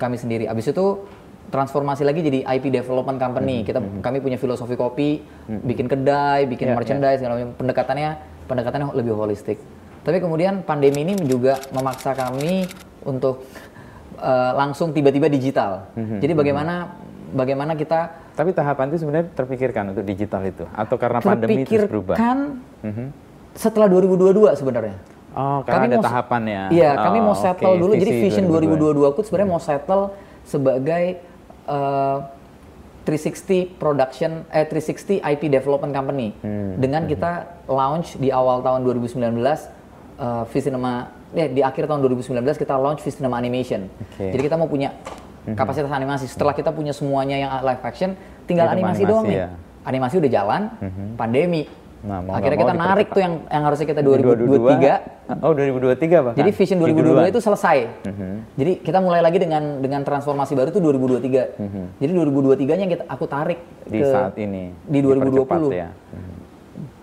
kami sendiri. Abis itu transformasi lagi jadi IP development company. Kita kami punya filosofi kopi bikin kedai bikin Ya, merchandise segala macam. Pendekatannya pendekatannya lebih holistik. Tapi kemudian pandemi ini juga memaksa kami untuk eh, langsung tiba-tiba digital. Jadi bagaimana bagaimana kita Tapi tahapan itu sebenarnya terpikirkan untuk digital itu? Atau karena pandemi itu berubah? terpikirkan Mhm. setelah 2022 sebenarnya Oh, karena ada mau- tahapannya. Iya, Oh, kami mau settle dulu. Jadi visi Vision 2022. 2022 aku sebenarnya mau settle sebagai eh, 360 production eh 360 IP development company. Hmm, Dengan kita launch di awal tahun 2019 eh Visinema eh, di akhir tahun 2019 kita launch Visinema Animation. Oke. Jadi kita mau punya kapasitas animasi. Setelah kita punya semuanya yang live action, tinggal animasi, animasi, doang nih. ya. Animasi udah jalan, pandemi. Nah, mau Akhirnya kita mau narik tuh yang yang harusnya kita 2022. 2023 Oh, 2023 bahkan. jadi Vision Minggu 2022 duluan. itu selesai. Jadi kita mulai lagi dengan dengan transformasi baru itu 2023. Jadi 2023-nya kita aku tarik di ke saat ini di dipercepat 2020. ya.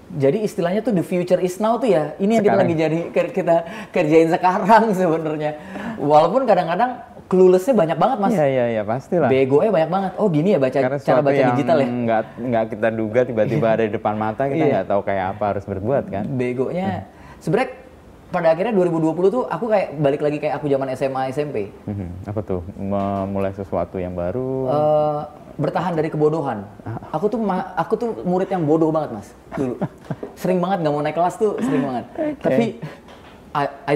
Jadi istilahnya tuh the future is now tuh ya. Ini yang kita Sekarang. lagi jadi kita kerjain sekarang sebenarnya. Walaupun kadang-kadang clueless-nya banyak banget, Mas. Iya iya iya pastilah. Begonya banyak banget. Oh, gini ya baca Karena cara baca yang digital ya. nggak nggak kita duga tiba-tiba ada di depan mata kita Iya. nggak tahu kayak apa harus berbuat kan. Begonya sebenarnya pada akhirnya 2020 tuh aku kayak balik lagi kayak aku zaman SMA SMP. Mhm. Apa tuh memulai sesuatu yang baru. eh bertahan dari kebodohan. Aku tuh aku tuh murid yang bodoh banget mas dulu. sering banget nggak mau naik kelas tuh sering banget. Tapi I, I,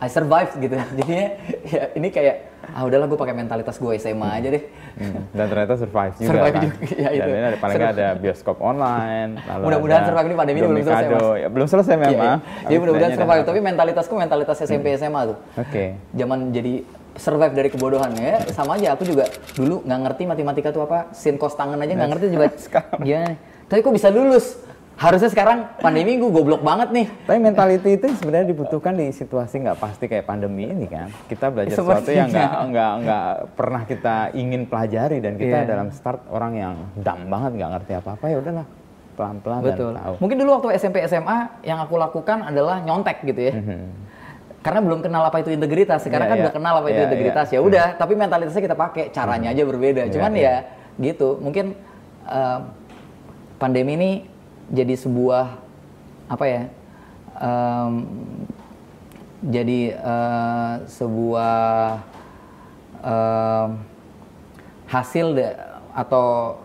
I survived gitu. Jadinya ya ini kayak ah udahlah gue pakai mentalitas gue SMA aja deh. Hmm, Dan ternyata survive juga Survive kan. juga, ya itu. Dan ini ada paling nggak ada bioskop online. Mudah-mudahan survive ini pandemi ini belum selesai. Mas. Ya, belum selesai Iya, memang. iya. Jadi mudah-mudahan Setidaknya survive. Tapi mentalitasku mentalitas SMP SMA tuh. Oke. Zaman jadi survive dari kebodohan ya sama aja aku juga dulu nggak ngerti matematika tuh apa sin cos tangan aja nggak ngerti coba gimana tapi kok bisa lulus harusnya sekarang pandemi gue goblok banget nih Tapi mentality itu sebenarnya dibutuhkan di situasi nggak pasti kayak pandemi ini kan. Kita belajar sesuatu yang nggak Sepertinya. nggak nggak pernah kita ingin pelajari dan kita Iya. dalam start orang yang dumb banget nggak ngerti apa-apa ya udahlah pelan-pelan Betul. dan tahu. Mungkin dulu waktu SMP SMA yang aku lakukan adalah nyontek gitu ya. Karena belum kenal apa itu integritas. Sekarang Iya, kan iya. udah kenal apa itu Iya, integritas. iya. Ya udah, tapi mentalitasnya kita pakai, caranya aja berbeda. Iya, Cuman iya. ya gitu. Mungkin eh, pandemi ini jadi sebuah apa ya? em, jadi eh, sebuah em, hasil de- atau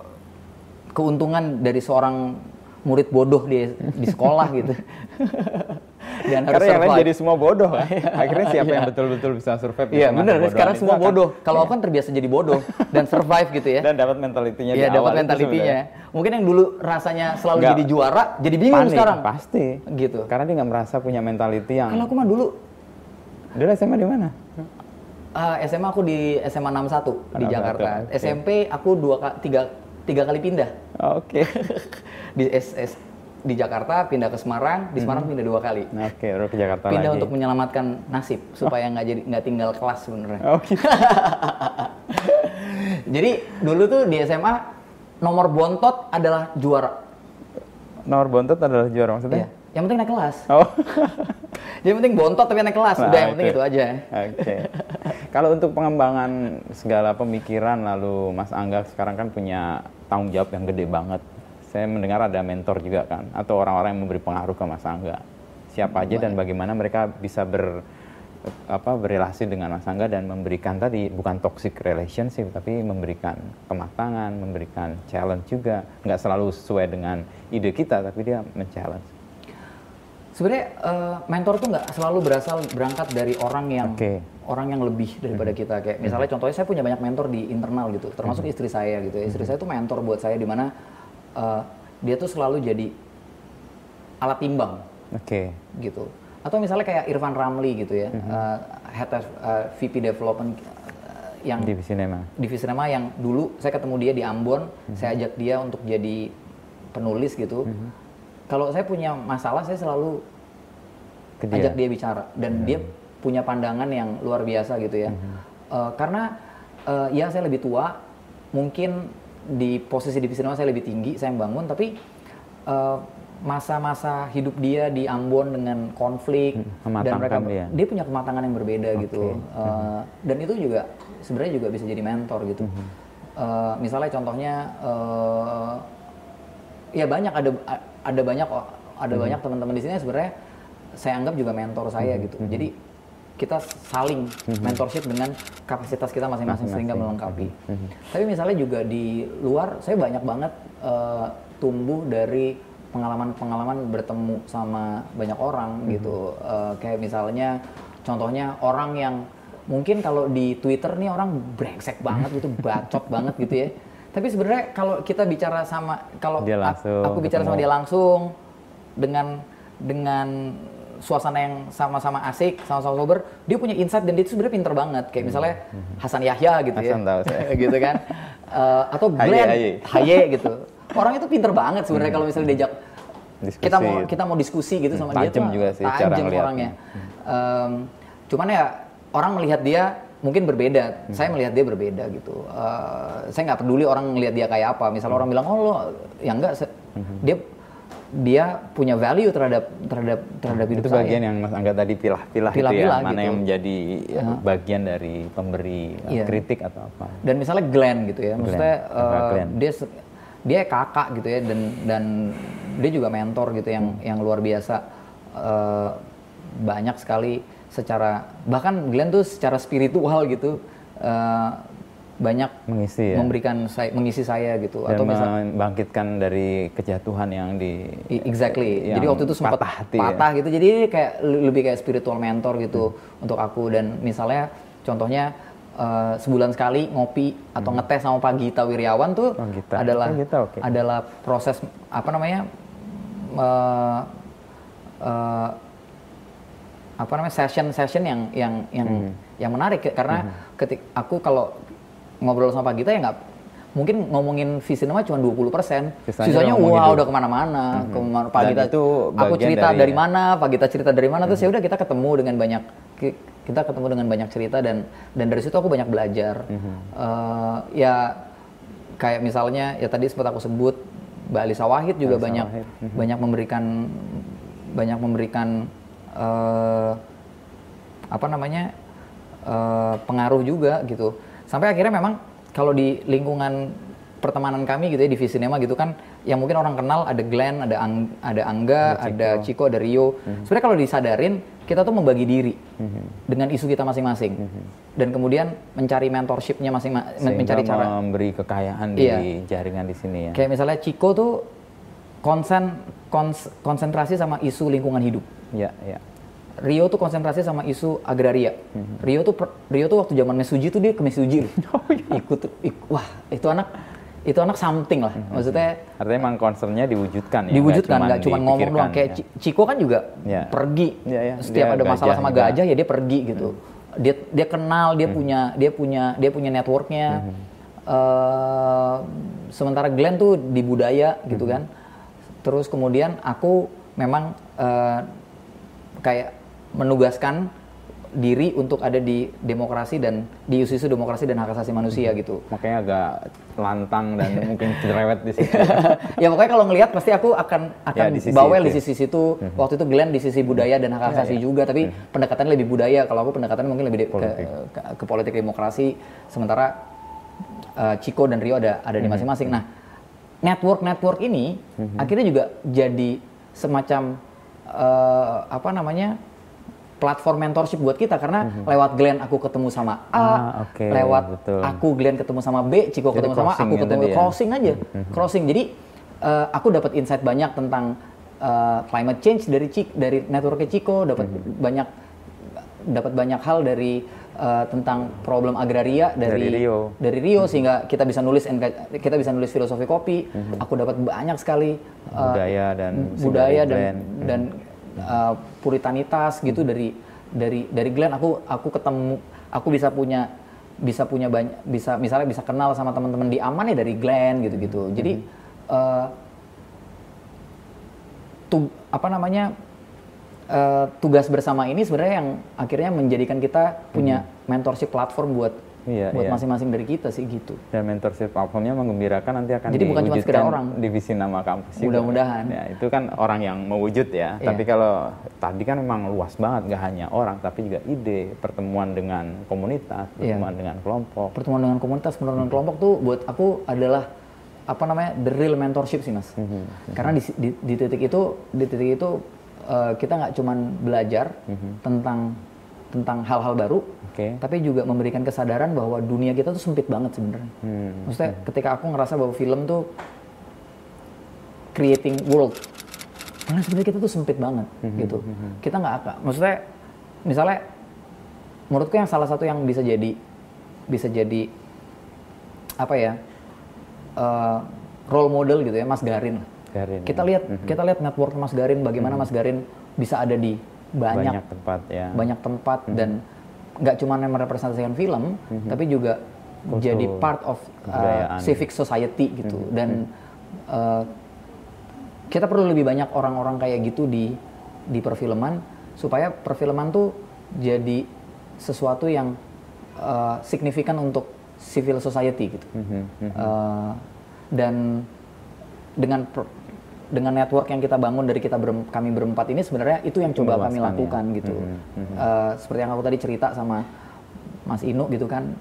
keuntungan dari seorang murid bodoh di di sekolah gitu. Dan harus Karena yang lain jadi semua bodoh kan. Akhirnya siapa Iya. yang betul-betul bisa survive di Iya benar, sekarang semua akan- bodoh. Kalau aku kan terbiasa jadi bodoh dan survive gitu ya. Dan dapat mentalitinya Iya di dapat mentalitinya. Mungkin yang dulu rasanya selalu Nggak- jadi juara, jadi bingung Panik, sekarang. Pasti. Gitu. Karena dia nggak merasa punya mentality yang. Kalau aku mah dulu Dulu SMA di mana? eh, SMA aku di SMA 61 di 61, Jakarta. SMP aku dua tiga tiga kali pindah Oke. di SS di Jakarta pindah ke Semarang, di Semarang pindah dua kali. Oke, baru ke Jakarta Pindah lagi. untuk menyelamatkan nasib supaya nggak jadi nggak tinggal kelas sebenarnya. Oke. Jadi dulu tuh di SMA nomor bontot adalah juara. Nomor bontot adalah juara Iya. maksudnya? Yang penting naik kelas. Oh. Jadi yang penting bontot tapi naik kelas. Nah, Udah yang penting itu. itu aja. Oke. Kalau untuk pengembangan segala pemikiran lalu Mas Angga sekarang kan punya tanggung jawab yang gede banget. Saya mendengar ada mentor juga kan atau orang-orang yang memberi pengaruh ke Mas Angga. Siapa aja dan bagaimana mereka bisa ber apa berrelasi dengan Mas Angga dan memberikan tadi bukan toxic relationship tapi memberikan kematangan, memberikan challenge juga. Nggak selalu sesuai dengan ide kita tapi dia men-challenge. Sebenarnya eh, mentor tuh nggak selalu berasal berangkat dari orang yang Oke. orang yang lebih daripada kita. Kayak misalnya contohnya saya punya banyak mentor di internal gitu, termasuk istri saya gitu. Istri saya tuh mentor buat saya di mana eh, dia tuh selalu jadi alat timbang Oke. gitu. Atau misalnya kayak Irfan Ramli gitu ya, uh, head of uh, VP development uh, yang Di sinema. di Visinema yang dulu saya ketemu dia di Ambon, saya ajak dia untuk jadi penulis gitu. Kalau saya punya masalah, saya selalu Ke dia. ajak dia bicara dan dia punya pandangan yang luar biasa gitu ya. Eh, karena eh, ya saya lebih tua, mungkin di posisi di Visinema saya lebih tinggi, saya yang bangun, tapi eh, masa-masa hidup dia di Ambon dengan konflik Hmm, dan mereka mematangkan dia. punya kematangan yang berbeda gitu Eh, dan itu juga sebenarnya juga bisa jadi mentor gitu. Eh, misalnya contohnya eh, ya banyak ada ada banyak ada banyak teman-teman di sini sebenarnya saya anggap juga mentor saya gitu. Jadi kita saling mentorship dengan kapasitas kita masing-masing sehingga melengkapi. Tapi misalnya juga di luar saya banyak banget eh, tumbuh dari pengalaman-pengalaman bertemu sama banyak orang gitu. Eh, kayak misalnya contohnya orang yang mungkin kalau di Twitter nih orang brengsek banget gitu bacot banget gitu ya. Tapi sebenarnya kalau kita bicara sama kalau Dia ak- langsung aku bicara sama ketemu. dia langsung dengan dengan suasana yang sama-sama asik, sama-sama sober, dia punya insight dan dia itu sebenarnya pinter banget. Kayak misalnya Hasan Yahya gitu Hmm. Hasan ya. tahu saya. gitu kan. Eh, atau Glenn Haye. Haye gitu. Orang itu pinter banget sebenarnya kalau misalnya diajak Hmm. Diskusi. kita mau kita mau diskusi gitu sama dia Tajam tuh juga sih cara ngeliatnya. orangnya. Em, cuman ya orang melihat dia mungkin berbeda. Hmm. Saya melihat dia berbeda gitu. Eh, saya nggak peduli orang ngelihat dia kayak apa. Misalnya orang bilang oh lo ya enggak Hmm. dia dia punya value terhadap terhadap terhadap hidup Itu saya. bagian yang Mas Angga tadi pilah-pilah itu ya, mana gitu. yang menjadi ya, bagian dari pemberi uh, Iya. kritik atau apa. dan misalnya Glenn gitu ya maksudnya Kakak eh, Glenn. dia dia kakak gitu ya dan dan dia juga mentor gitu yang Hmm. yang luar biasa Eh, banyak sekali secara bahkan Glenn tuh secara spiritual gitu eh, banyak Mengisi ya. memberikan saya mengisi saya gitu Dan atau misal membangkitkan dari kejatuhan yang di Exactly. yang Jadi waktu itu sempat patah patah, hati ya. gitu. Jadi kayak le- lebih kayak spiritual mentor gitu untuk aku dan misalnya contohnya eh, sebulan sekali ngopi atau ngetes sama Pak Gita Wiryawan tuh Oh, Gita. adalah Oh, Gita, oke. adalah proses apa namanya eh, eh, apa namanya session session yang yang yang Hmm. yang menarik karena ketik aku kalau ngobrol sama Pak Gita ya nggak mungkin ngomongin Visinema cuma 20%. Sisanya Sisanya wah hidup. udah ke mana-mana. Kemana- Pak Dan Gita itu aku cerita dari- dari, mana, Pak Gita cerita dari mana terus ya udah kita ketemu dengan banyak ki- kita ketemu dengan banyak cerita dan dan dari situ aku banyak belajar. Eh, ya kayak misalnya ya tadi sempat aku sebut Mbak Alisa Wahid juga Alisa banyak Wahid. banyak memberikan banyak memberikan eh, apa namanya eh, pengaruh juga gitu sampai akhirnya memang kalau di lingkungan pertemanan kami gitu ya di Visinema gitu kan yang mungkin orang kenal ada Glenn ada Ang- ada Angga ada Ciko. ada Rio. Sebenarnya kalau disadarin kita tuh membagi diri dengan isu kita masing-masing. Dan kemudian mencari mentorshipnya masing-masing Sehingga mencari cara memberi kekayaan Iya. di jaringan di sini ya. kayak misalnya Ciko tuh konsen kons- konsentrasi sama isu lingkungan hidup. Ya, ya. Rio tuh konsentrasi sama isu agraria. Rio tuh Rio tuh waktu zaman Mesuji tuh dia ke Mesuji loh. Ikut, ik- wah itu anak itu anak something lah. Maksudnya Artinya memang concernnya diwujudkan ya. diwujudkan nggak cuma ngomong doang. Kayak ya. Ci- Ciko kan juga Ya. pergi. Ya, ya. Setiap Dia ada masalah gajah sama juga. gajah ya dia pergi gitu. Dia dia kenal, dia punya dia punya dia punya networknya. Eh, sementara Glenn tuh di budaya gitu kan. Terus kemudian aku memang eh, kayak menugaskan diri untuk ada di demokrasi dan di isu-isu demokrasi dan hak asasi manusia gitu. Makanya agak lantang dan mungkin cerewet di situ. ya pokoknya kalau ngelihat pasti aku akan akan Ya, di sisi bawel itu di ya. sisi situ. Waktu itu Glenn di sisi budaya dan hak asasi juga, tapi pendekatannya lebih budaya. Kalau aku pendekatannya mungkin lebih de- ke, ke, ke politik demokrasi. Sementara eh, Chico dan Rio ada ada di masing-masing. Nah, network-network ini akhirnya juga jadi semacam eh, apa namanya? Platform mentorship buat kita karena lewat Glenn aku ketemu sama A, Ah, oke, lewat betul. aku Glenn ketemu sama B, Chico Jadi ketemu sama aku ketemu tadi ya? crossing aja, crossing. Jadi eh, aku dapat insight banyak tentang eh, climate change dari Cik, dari networknya Chico, dapat banyak dapat banyak hal dari uh, tentang problem agraria dari Dari Rio. dari Rio sehingga kita bisa nulis kita bisa nulis filosofi kopi. Aku dapat banyak sekali uh, budaya dan budaya dari dan Glenn. dan uh, puritanitas gitu dari dari dari Glenn. Aku aku ketemu aku bisa punya bisa punya banyak bisa misalnya bisa kenal sama teman-teman di aman ya dari Glenn gitu-gitu. Jadi uh, tu, apa namanya uh, tugas bersama ini sebenarnya yang akhirnya menjadikan kita punya mentorship platform buat Iya, buat iya. masing-masing dari kita sih gitu. dan mentorship platformnya menggembirakan nanti akan Jadi bukan cuma sekedar orang. divisi nama kampus. Mudah-mudahan. ya itu kan orang yang mewujud ya Iya. tapi kalau tadi kan memang luas banget nggak hanya orang tapi juga ide pertemuan dengan komunitas Iya. pertemuan dengan kelompok Pertemuan dengan komunitas, pertemuan dengan kelompok tuh buat aku adalah apa namanya the real mentorship sih mas. Mhm. Karena di, di, di titik itu di titik itu uh, kita nggak cuman belajar tentang tentang hal-hal baru, Oke. tapi juga memberikan kesadaran bahwa dunia kita tuh sempit banget sebenarnya. Hmm. Maksudnya ketika aku ngerasa bahwa film tuh creating world, karena sebenarnya kita tuh sempit banget gitu. Kita nggak akan, maksudnya misalnya menurutku yang salah satu yang bisa jadi bisa jadi apa ya eh, role model gitu ya Mas Garin. Garin, Kita ya. lihat kita lihat network Mas Garin bagaimana Mas Garin bisa ada di banyak banyak tempat ya banyak tempat dan nggak cuma yang merepresentasikan film, tapi juga Kultur, jadi part of uh, kebudayaan. civic society gitu. Dan uh, kita perlu lebih banyak orang-orang kayak gitu di di perfilman supaya perfilman tuh jadi sesuatu yang uh, signifikan untuk civil society gitu. Uh, dan dengan dengan network yang kita bangun dari kita berem- kami berempat ini sebenarnya itu yang coba kami ya. lakukan gitu. Eh, seperti yang aku tadi cerita sama Mas Inu gitu kan,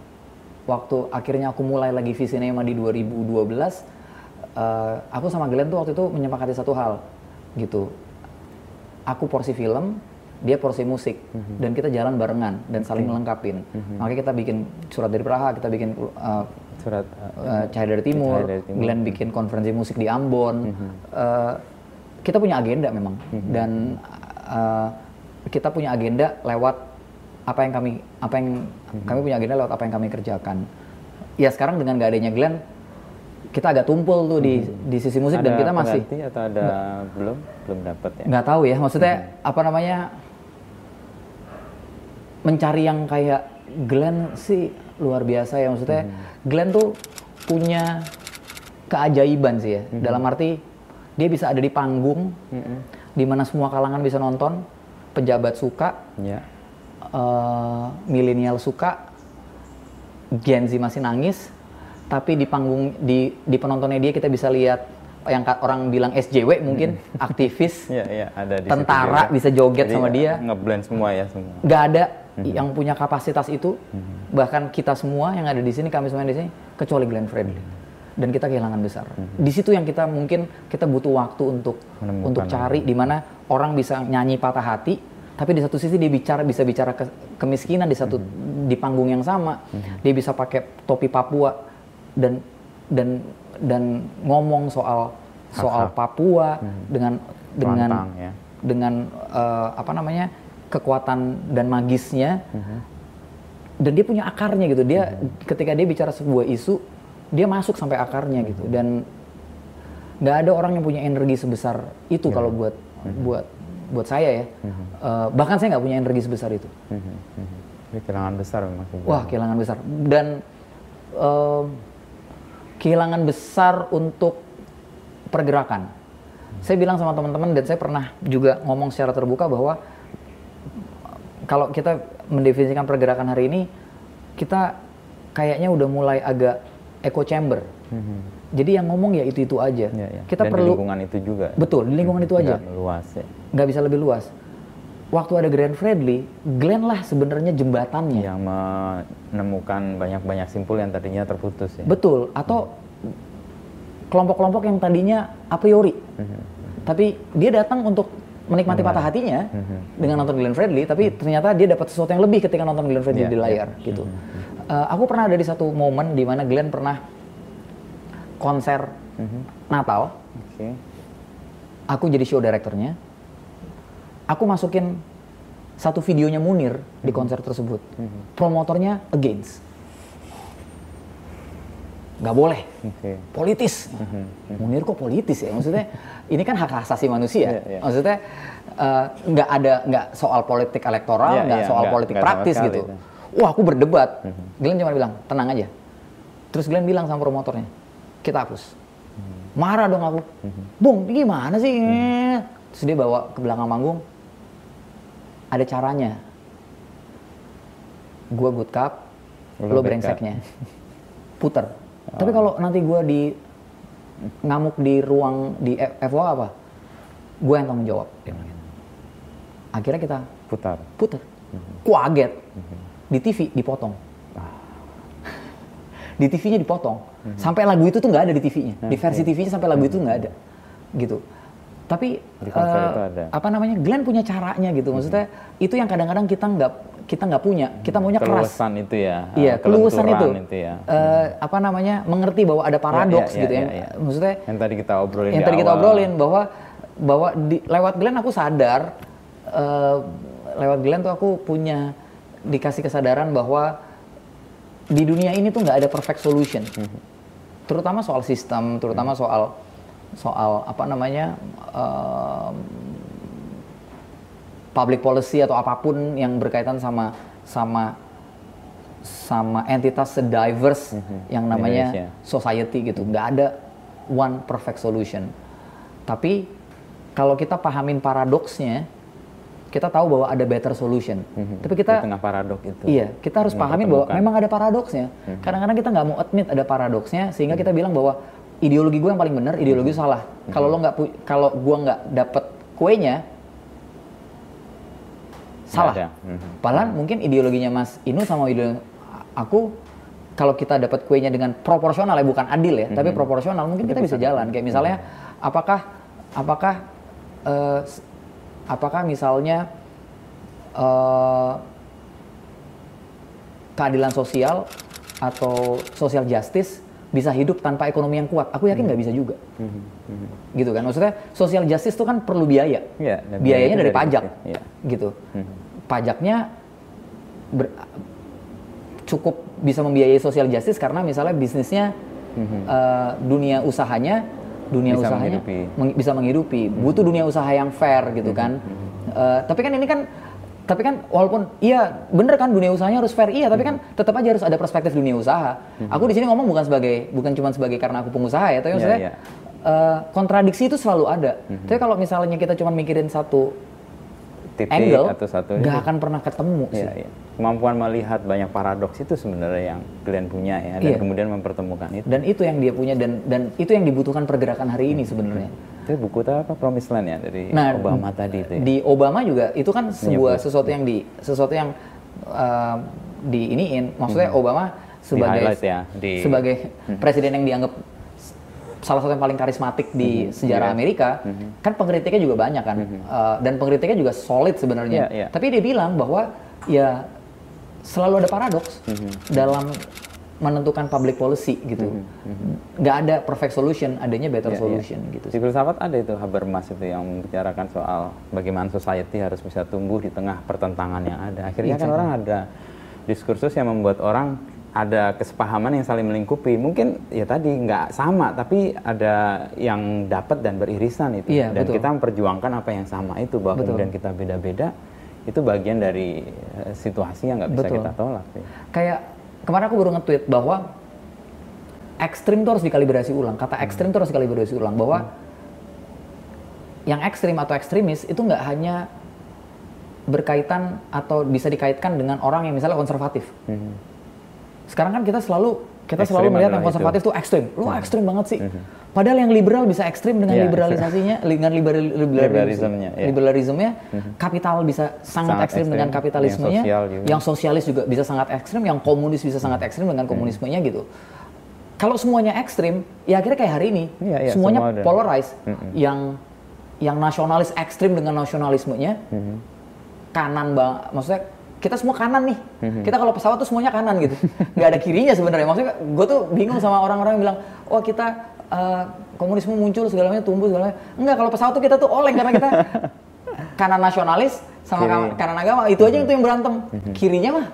waktu akhirnya aku mulai lagi Visinema di 2012, eh, aku sama Glenn tuh waktu itu menyepakati satu hal gitu. Aku porsi film, dia porsi musik, dan kita jalan barengan dan saling melengkapin. Makanya kita bikin surat dari Praha, kita bikin eh, surat uh, Cahaya dari Timur, Cahaya dari Timur. Glenn bikin konferensi musik di Ambon. Uh, kita punya agenda memang. Dan uh, kita punya agenda lewat apa yang kami apa yang kami punya agenda lewat apa yang kami kerjakan. Ya sekarang dengan gak adanya Glenn kita agak tumpul tuh di di sisi musik dan ada kita masih atau ada belum? Belum dapat ya? Nggak tahu ya maksudnya apa namanya mencari yang kayak Glenn sih luar biasa ya maksudnya Glenn tuh punya keajaiban sih ya. Dalam arti dia bisa ada di panggung di mana semua kalangan bisa nonton pejabat suka ya. eh, milenial suka Gen Z masih nangis tapi di panggung di di penontonnya dia kita bisa lihat yang orang bilang SJW mungkin aktivis ya ya ada di tentara juga. bisa joget Jadi, sama dia. ngeblend semua ya semua. Nggak ada yang punya kapasitas itu bahkan kita semua yang ada di sini kami semua yang di sini kecuali Glenn Fredly. Dan kita kehilangan besar. Di situ yang kita mungkin kita butuh waktu untuk Menemukan untuk cari di mana orang bisa nyanyi patah hati tapi di satu sisi dia bicara bisa bicara ke- kemiskinan di satu di panggung yang sama dia bisa pakai topi Papua dan dan dan ngomong soal soal. Papua dengan dengan Lantang, ya. dengan eh, apa namanya kekuatan dan magisnya Mhm. dan dia punya akarnya gitu dia ketika dia bicara sebuah isu dia masuk sampai akarnya gitu Mhm. dan nggak ada orang yang punya energi sebesar itu Iya. kalau buat Mhm. buat buat saya ya Eh, bahkan saya nggak punya energi sebesar itu Mhm, mhm. Ini kehilangan besar memang wah kehilangan besar dan em, kehilangan besar untuk pergerakan saya bilang sama teman-teman dan saya pernah juga ngomong secara terbuka bahwa kalau kita mendefinisikan pergerakan hari ini kita kayaknya udah mulai agak echo chamber. Mhm. jadi yang ngomong ya itu itu aja. Ya, ya. kita Dan di perlu lingkungan itu juga. Betul di lingkungan itu aja. Nggak luas ya. Nggak bisa lebih luas. Waktu ada Grand Fredly Glenn lah sebenarnya jembatannya. Yang menemukan banyak-banyak simpul yang tadinya terputus ya. Betul, atau kelompok-kelompok yang tadinya a priori. Tapi dia datang untuk menikmati patah hatinya dengan nonton Glenn Fredly, tapi ternyata dia dapat sesuatu yang lebih ketika nonton Glenn Fredly Iya, di layar gitu. Eh, aku pernah ada di satu momen di mana Glenn pernah konser Natal, oke. Aku jadi show directornya. Aku masukin satu videonya Munir di konser tersebut. Promotornya against. Nggak boleh. Oke. Politis. Munir kok politis ya? Maksudnya ini kan hak asasi manusia. Iya, iya. Maksudnya eh, nggak ada nggak soal politik elektoral, Iya, nggak iya, soal nggak- politik sama praktis gitu. itu. Wah aku berdebat. Glenn cuma bilang tenang aja. Terus Glenn bilang sama promotornya, kita hapus. Marah dong aku. Bung, ini gimana sih? Terus dia bawa ke belakang manggung. Ada caranya. Gua good cup, Lo brengseknya. Puter. Tapi kalau nanti gua di ngamuk di ruang di F- FOA apa? Gue yang tanggung jawab. Dia bilang gitu. Akhirnya kita Putar. puter. Kuaget. Di TV dipotong. di TV-nya dipotong. Sampai lagu itu tuh nggak ada di TV-nya. Di versi TV-nya sampai lagu itu nggak ada. Gitu. Tapi itu ada. apa namanya? Glenn punya caranya gitu. Maksudnya itu yang kadang-kadang kita nggak kita nggak punya. Kita maunya keras. Keluasan itu ya. Iya, eh, keluasan itu. kelenturan ya. Eh, apa namanya? Mengerti bahwa ada paradoks Iya, iya, gitu iya, ya. iya. Maksudnya Yang tadi kita obrolin yang di tadi kita awal. obrolin bahwa bahwa di, lewat Glenn aku sadar eh, lewat Glenn tuh aku punya dikasih kesadaran bahwa di dunia ini tuh nggak ada perfect solution terutama soal sistem terutama soal soal apa namanya em, public policy atau apa pun yang berkaitan sama sama sama entitas sediverse yang namanya Indonesia. society gitu. Nggak ada one perfect solution. Tapi kalau kita pahamin paradoksnya kita tahu bahwa ada better solution. Tapi Di kita tengah paradok itu. Iya, kita harus pahamin bahwa memang ada paradoksnya. Kadang-kadang kita nggak mau admit ada paradoksnya, sehingga kita bilang bahwa ideologi gue yang paling benar, ideologi salah. Kalau lo nggak, kalau gue nggak dapet kuenya, salah. ada. Mhm. Padahal mungkin ideologinya Mas Inu sama ideologi aku, kalau kita dapat kuenya dengan proporsional ya, bukan adil ya, tapi proporsional, mungkin kita bisa jalan. Kayak misalnya, apakah, apakah, eh, s- apakah misalnya eh, keadilan sosial atau social justice bisa hidup tanpa ekonomi yang kuat? Aku yakin nggak bisa juga. Gitu kan? Maksudnya social justice itu kan perlu biaya. Biaya Biayanya dari dari pajak. iya. Gitu. Pajaknya ber- cukup bisa membiayai social justice karena misalnya bisnisnya eh, dunia usahanya dunia Bisa usahanya menghidupi. meng- bisa menghidupi butuh dunia usaha yang fair gitu kan Eh, tapi kan ini kan tapi kan walaupun iya bener kan dunia usahanya harus fair iya tapi kan tetap aja harus ada perspektif dunia usaha aku di sini ngomong bukan sebagai bukan cuma sebagai karena aku pengusaha ya tapi Iya, maksudnya iya. eh, kontradiksi itu selalu ada tapi kalau misalnya kita cuma mikirin satu Titik angle atau satu nggak akan pernah ketemu sih Iya, iya. Kemampuan melihat banyak paradoks itu sebenarnya yang Glenn punya ya dan Iya. kemudian mempertemukan itu. dan itu yang dia punya dan dan itu yang dibutuhkan pergerakan hari ini sebenarnya. Itu buku itu apa Promised Land ya dari Nah, Obama tadi itu. Ya? Di Obama juga itu kan sebuah Menyebut. sesuatu yang di sesuatu yang uh, di iniin. Maksudnya Obama sebagai highlight ya, di- sebagai presiden yang dianggap salah satu yang paling karismatik di sejarah Iya. Amerika, kan pengkritiknya juga banyak kan, Uh, dan pengkritiknya juga solid sebenarnya. Iya, iya. Tapi dia bilang bahwa ya selalu ada paradoks dalam menentukan public policy gitu. Nggak ada perfect solution, adanya better Iya, iya. solution gitu. Di filsafat ada itu Habermas itu yang membicarakan soal bagaimana society harus bisa tumbuh di tengah pertentangan yang ada. Akhirnya kan Exactly. orang ada diskursus yang membuat orang ada kesepahaman yang saling melingkupi. Mungkin ya tadi nggak sama, tapi ada yang dapat dan beririsan itu. Iya, dan betul. kita memperjuangkan apa yang sama itu, bahwa Betul. kemudian kita beda-beda, itu bagian dari eh, situasi yang nggak bisa Betul. kita tolak. sih. kayak kemarin aku baru nge-tweet bahwa ekstrim itu harus dikalibrasi ulang. Kata ekstrim itu harus dikalibrasi ulang bahwa yang ekstrim atau ekstremis itu nggak hanya berkaitan atau bisa dikaitkan dengan orang yang misalnya konservatif. Sekarang kan kita selalu kita selalu melihat yang konservatif itu. tuh ekstrim. Lu ekstrim banget sih. Padahal yang liberal bisa ekstrim dengan Iya, liberalisasinya, dengan liberal, Liberalismenya, iya. liberalismenya, kapital bisa sangat, Sangat ekstrim dengan ekstrim. kapitalismenya, Yang sosial juga. yang sosialis juga bisa sangat ekstrim, yang komunis bisa sangat ekstrim dengan komunismenya gitu. Kalau semuanya ekstrim, ya akhirnya kayak hari ini, Iya, iya, semuanya semua polarized. Yang yang nasionalis ekstrim dengan nasionalismenya, kanan bang, maksudnya kita semua kanan nih. Kita kalau pesawat tuh semuanya kanan gitu, nggak ada kirinya sebenarnya. Maksudnya gue tuh bingung sama orang-orang yang bilang, oh kita eh, komunisme muncul segalanya tumbuh segalanya. Enggak, kalau pesawat tuh kita tuh oleng karena kita kanan nasionalis, sama Kiri. ka- kanan agama itu aja itu yang berantem. Kirinya mah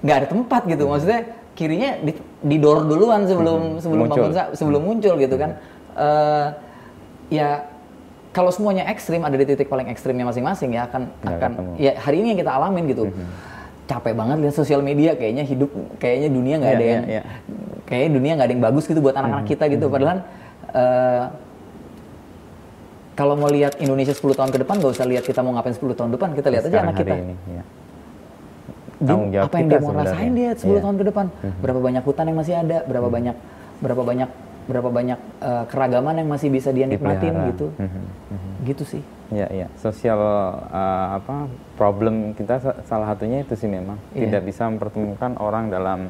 nggak ada tempat gitu. Maksudnya kirinya di- didor duluan sebelum sebelum Muncul. bangun sebelum muncul gitu kan. Eh, ya kalau semuanya ekstrim ada di titik paling ekstrimnya masing-masing ya akan Nggak akan ketemu. ya hari ini yang kita alamin gitu. Capek banget lihat sosial media kayaknya hidup kayaknya dunia nggak Iya, ada iya, yang iya. kayaknya dunia nggak ada yang bagus gitu buat anak-anak kita gitu padahal eh, kalau mau lihat Indonesia 10 tahun ke depan nggak usah lihat kita mau ngapain 10 tahun depan kita lihat aja Sekarang anak hari kita ini, ya. Dia- apa yang dia mau sebenarnya. rasain dia 10 Iya. Hmm. tahun ke depan berapa banyak hutan yang masih ada berapa banyak berapa banyak berapa banyak eh, keragaman yang masih bisa dia nikmatin Dipelihara. gitu Mhm, mhm. gitu sih Ya, ya. Sosial uh, apa problem kita sa- salah satunya itu sih memang Iya. tidak bisa mempertemukan orang dalam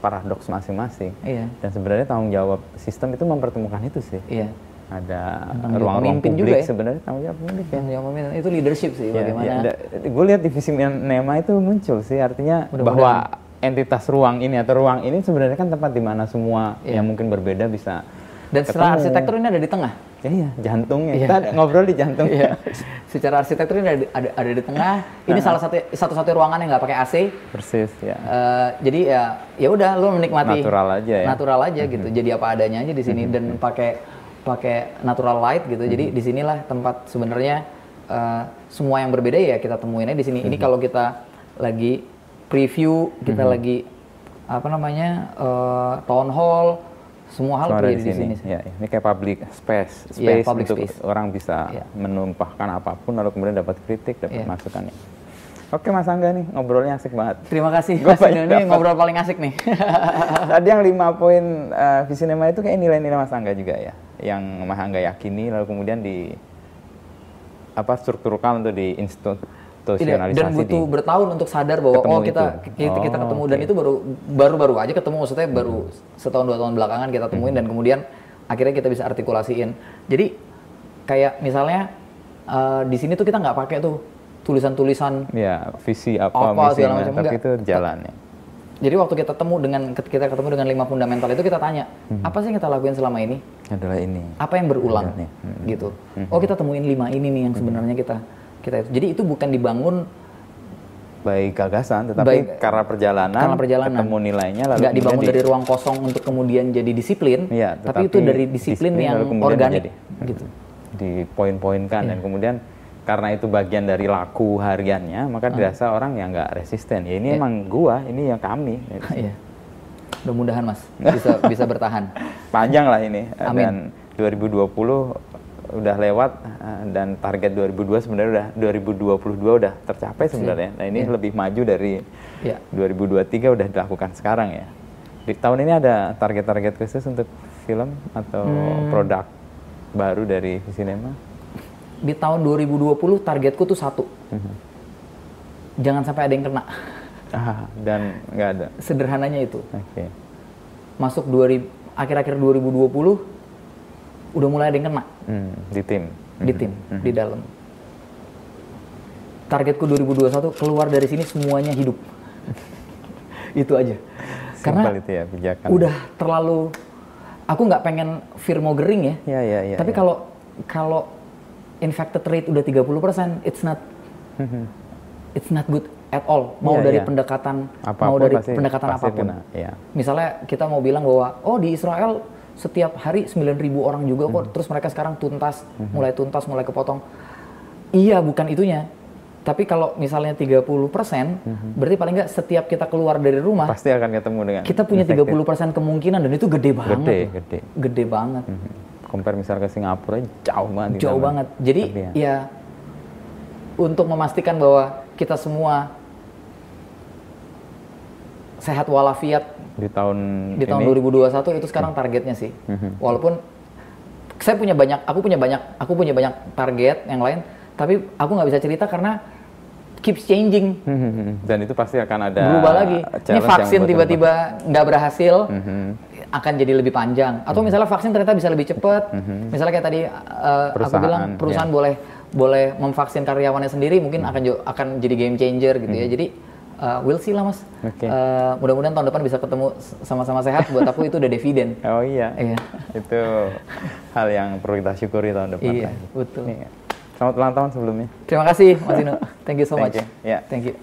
paradoks masing-masing. iya Dan sebenarnya tanggung jawab sistem itu mempertemukan itu sih. iya Ada Tanggung ruang-ruang pemimpin publik juga ya. sebenarnya tanggung jawab pemimpin. yang yang memimpin itu leadership sih Ya, bagaimana gue lihat divisi Nema itu muncul sih artinya Mudah-mudahan. bahwa entitas ruang ini atau ruang ini sebenarnya kan tempat di mana semua Iya. yang mungkin berbeda bisa dan secara arsitektur ini ada di tengah ya iya jantungnya Iya. kita ngobrol di jantung Iya. Secara arsitektur ini ada, ada, ada di tengah. Ini salah satu satu-satu ruangan yang nggak pakai AC. persis ya Eh, jadi ya ya udah lu menikmati Natural aja ya. Natural aja gitu. Jadi apa adanya aja di sini dan pakai pakai natural light gitu. Jadi di sinilah tempat sebenarnya eh, semua yang berbeda ya kita temuin aja di sini. Ini kalau kita lagi preview, kita lagi apa namanya eh, town hall, semua hal terjadi di sini. Ya, ya. ini kayak public space, Iya, space public untuk space. orang bisa Iya. menumpahkan apa pun lalu kemudian dapat kritik, dapat Iya. masukannya. Oke Mas Angga nih ngobrolnya asik banget. Terima kasih. Gua Mas Dino. ini ngobrol paling asik nih. Tadi yang lima poin uh, visi Nema itu kayak nilai-nilai Mas Angga juga ya, yang Mas Angga yakini lalu kemudian di apa strukturkan untuk Tidak, diinstitusionalisasi dan butuh di- bertahun untuk sadar bahwa Ketemu oh kita itu. kita, kita Oh, ketemu dan oke. Hmm. itu baru baru baru aja ketemu maksudnya baru setahun dua tahun belakangan kita temuin dan kemudian akhirnya kita bisa artikulasiin jadi kayak misalnya eh, di sini tuh kita nggak pakai tuh tulisan-tulisan ya visi apa, Apa, misinya, segala macam, tapi enggak. itu jalannya. jadi waktu kita temu dengan kita ketemu dengan lima fundamental itu kita tanya Hmm. apa sih yang kita lakuin selama ini Adalah ini. apa yang berulang Iya. Hmm. gitu oh kita temuin lima ini nih yang sebenarnya kita kita itu jadi itu bukan dibangun Baik gagasan, tetapi Baik- karena perjalanan, karena perjalanan ketemu nilainya lalu nggak dibangun di- dari ruang kosong untuk kemudian jadi disiplin, Iya, tapi itu dari disiplin, disiplin yang organik menjadi- gitu. dipoin-poinkan Iya. dan kemudian karena itu bagian dari laku hariannya maka dirasa orang yang nggak resisten ya ini Iya. emang gua ini yang kami Iya. Mudah-mudahan Mas bisa bisa bertahan. panjang lah ini Amin. dan 2020 udah lewat eh, dan target 2002 sebenarnya udah 2022 udah tercapai sebenarnya nah ini Iya. lebih maju dari Iya. 2023 udah dilakukan sekarang ya di tahun ini ada target-target khusus untuk film atau Hmm. produk baru dari Visinema Di tahun 2020 targetku tuh satu. Mhm. Jangan sampai ada yang kena. Ah, dan nggak ada. Sederhananya itu. Oke. Masuk 2000 akhir-akhir 2020 udah mulai ada yang kena Hmm, di tim. di tim di dalam. Targetku 2021 keluar dari sini semuanya hidup. itu aja. Karena Simpel itu ya pijakan. udah terlalu aku nggak pengen firmogering ya. Ya ya ya. Tapi ya. kalau kalau infected rate udah 30%, it's not it's not good at all. Mau Iya, dari iya. pendekatan Apa pun mau dari pasti- pendekatan pasti apa pun. kena, iya. Misalnya kita mau bilang bahwa oh di Israel setiap hari 9.000 orang juga Hmm. kok, terus mereka sekarang tuntas, mulai tuntas, mulai kepotong. Iya, bukan itunya. Tapi kalau misalnya 30%, berarti paling nggak setiap kita keluar dari rumah, pasti akan ketemu dengan kita punya efektif. 30% kemungkinan dan itu gede banget. Gede, gede. Gede banget. Mhm. Compare misal ke Singapura jauh banget. jauh banget. Jadi Tapi ya, ya untuk memastikan bahwa kita semua sehat walafiat di tahun di tahun ini 2021 itu sekarang targetnya sih. Walaupun saya punya banyak, aku punya banyak, aku punya banyak target yang lain, tapi aku nggak bisa cerita karena keeps changing, dan itu pasti akan ada berubah lagi. Ini vaksin tiba-tiba nggak berhasil, Mhm. akan jadi lebih panjang. Atau misalnya vaksin ternyata bisa lebih cepat. Misalnya kayak tadi uh, aku bilang perusahaan ya. boleh boleh memvaksin karyawannya sendiri, mungkin akan jo- akan jadi game changer gitu ya. Jadi uh, we'll see lah mas. Oke. Uh, mudah-mudahan tahun depan bisa ketemu sama-sama sehat. Buat aku itu udah dividen. Oh iya, Iya. itu hal yang perlu kita syukuri tahun depan. Iya, lagi. betul. Iya. Selamat ulang tahun sebelumnya. Terima kasih Mas Inu. Thank you so Thank much. you. Yeah. Thank you.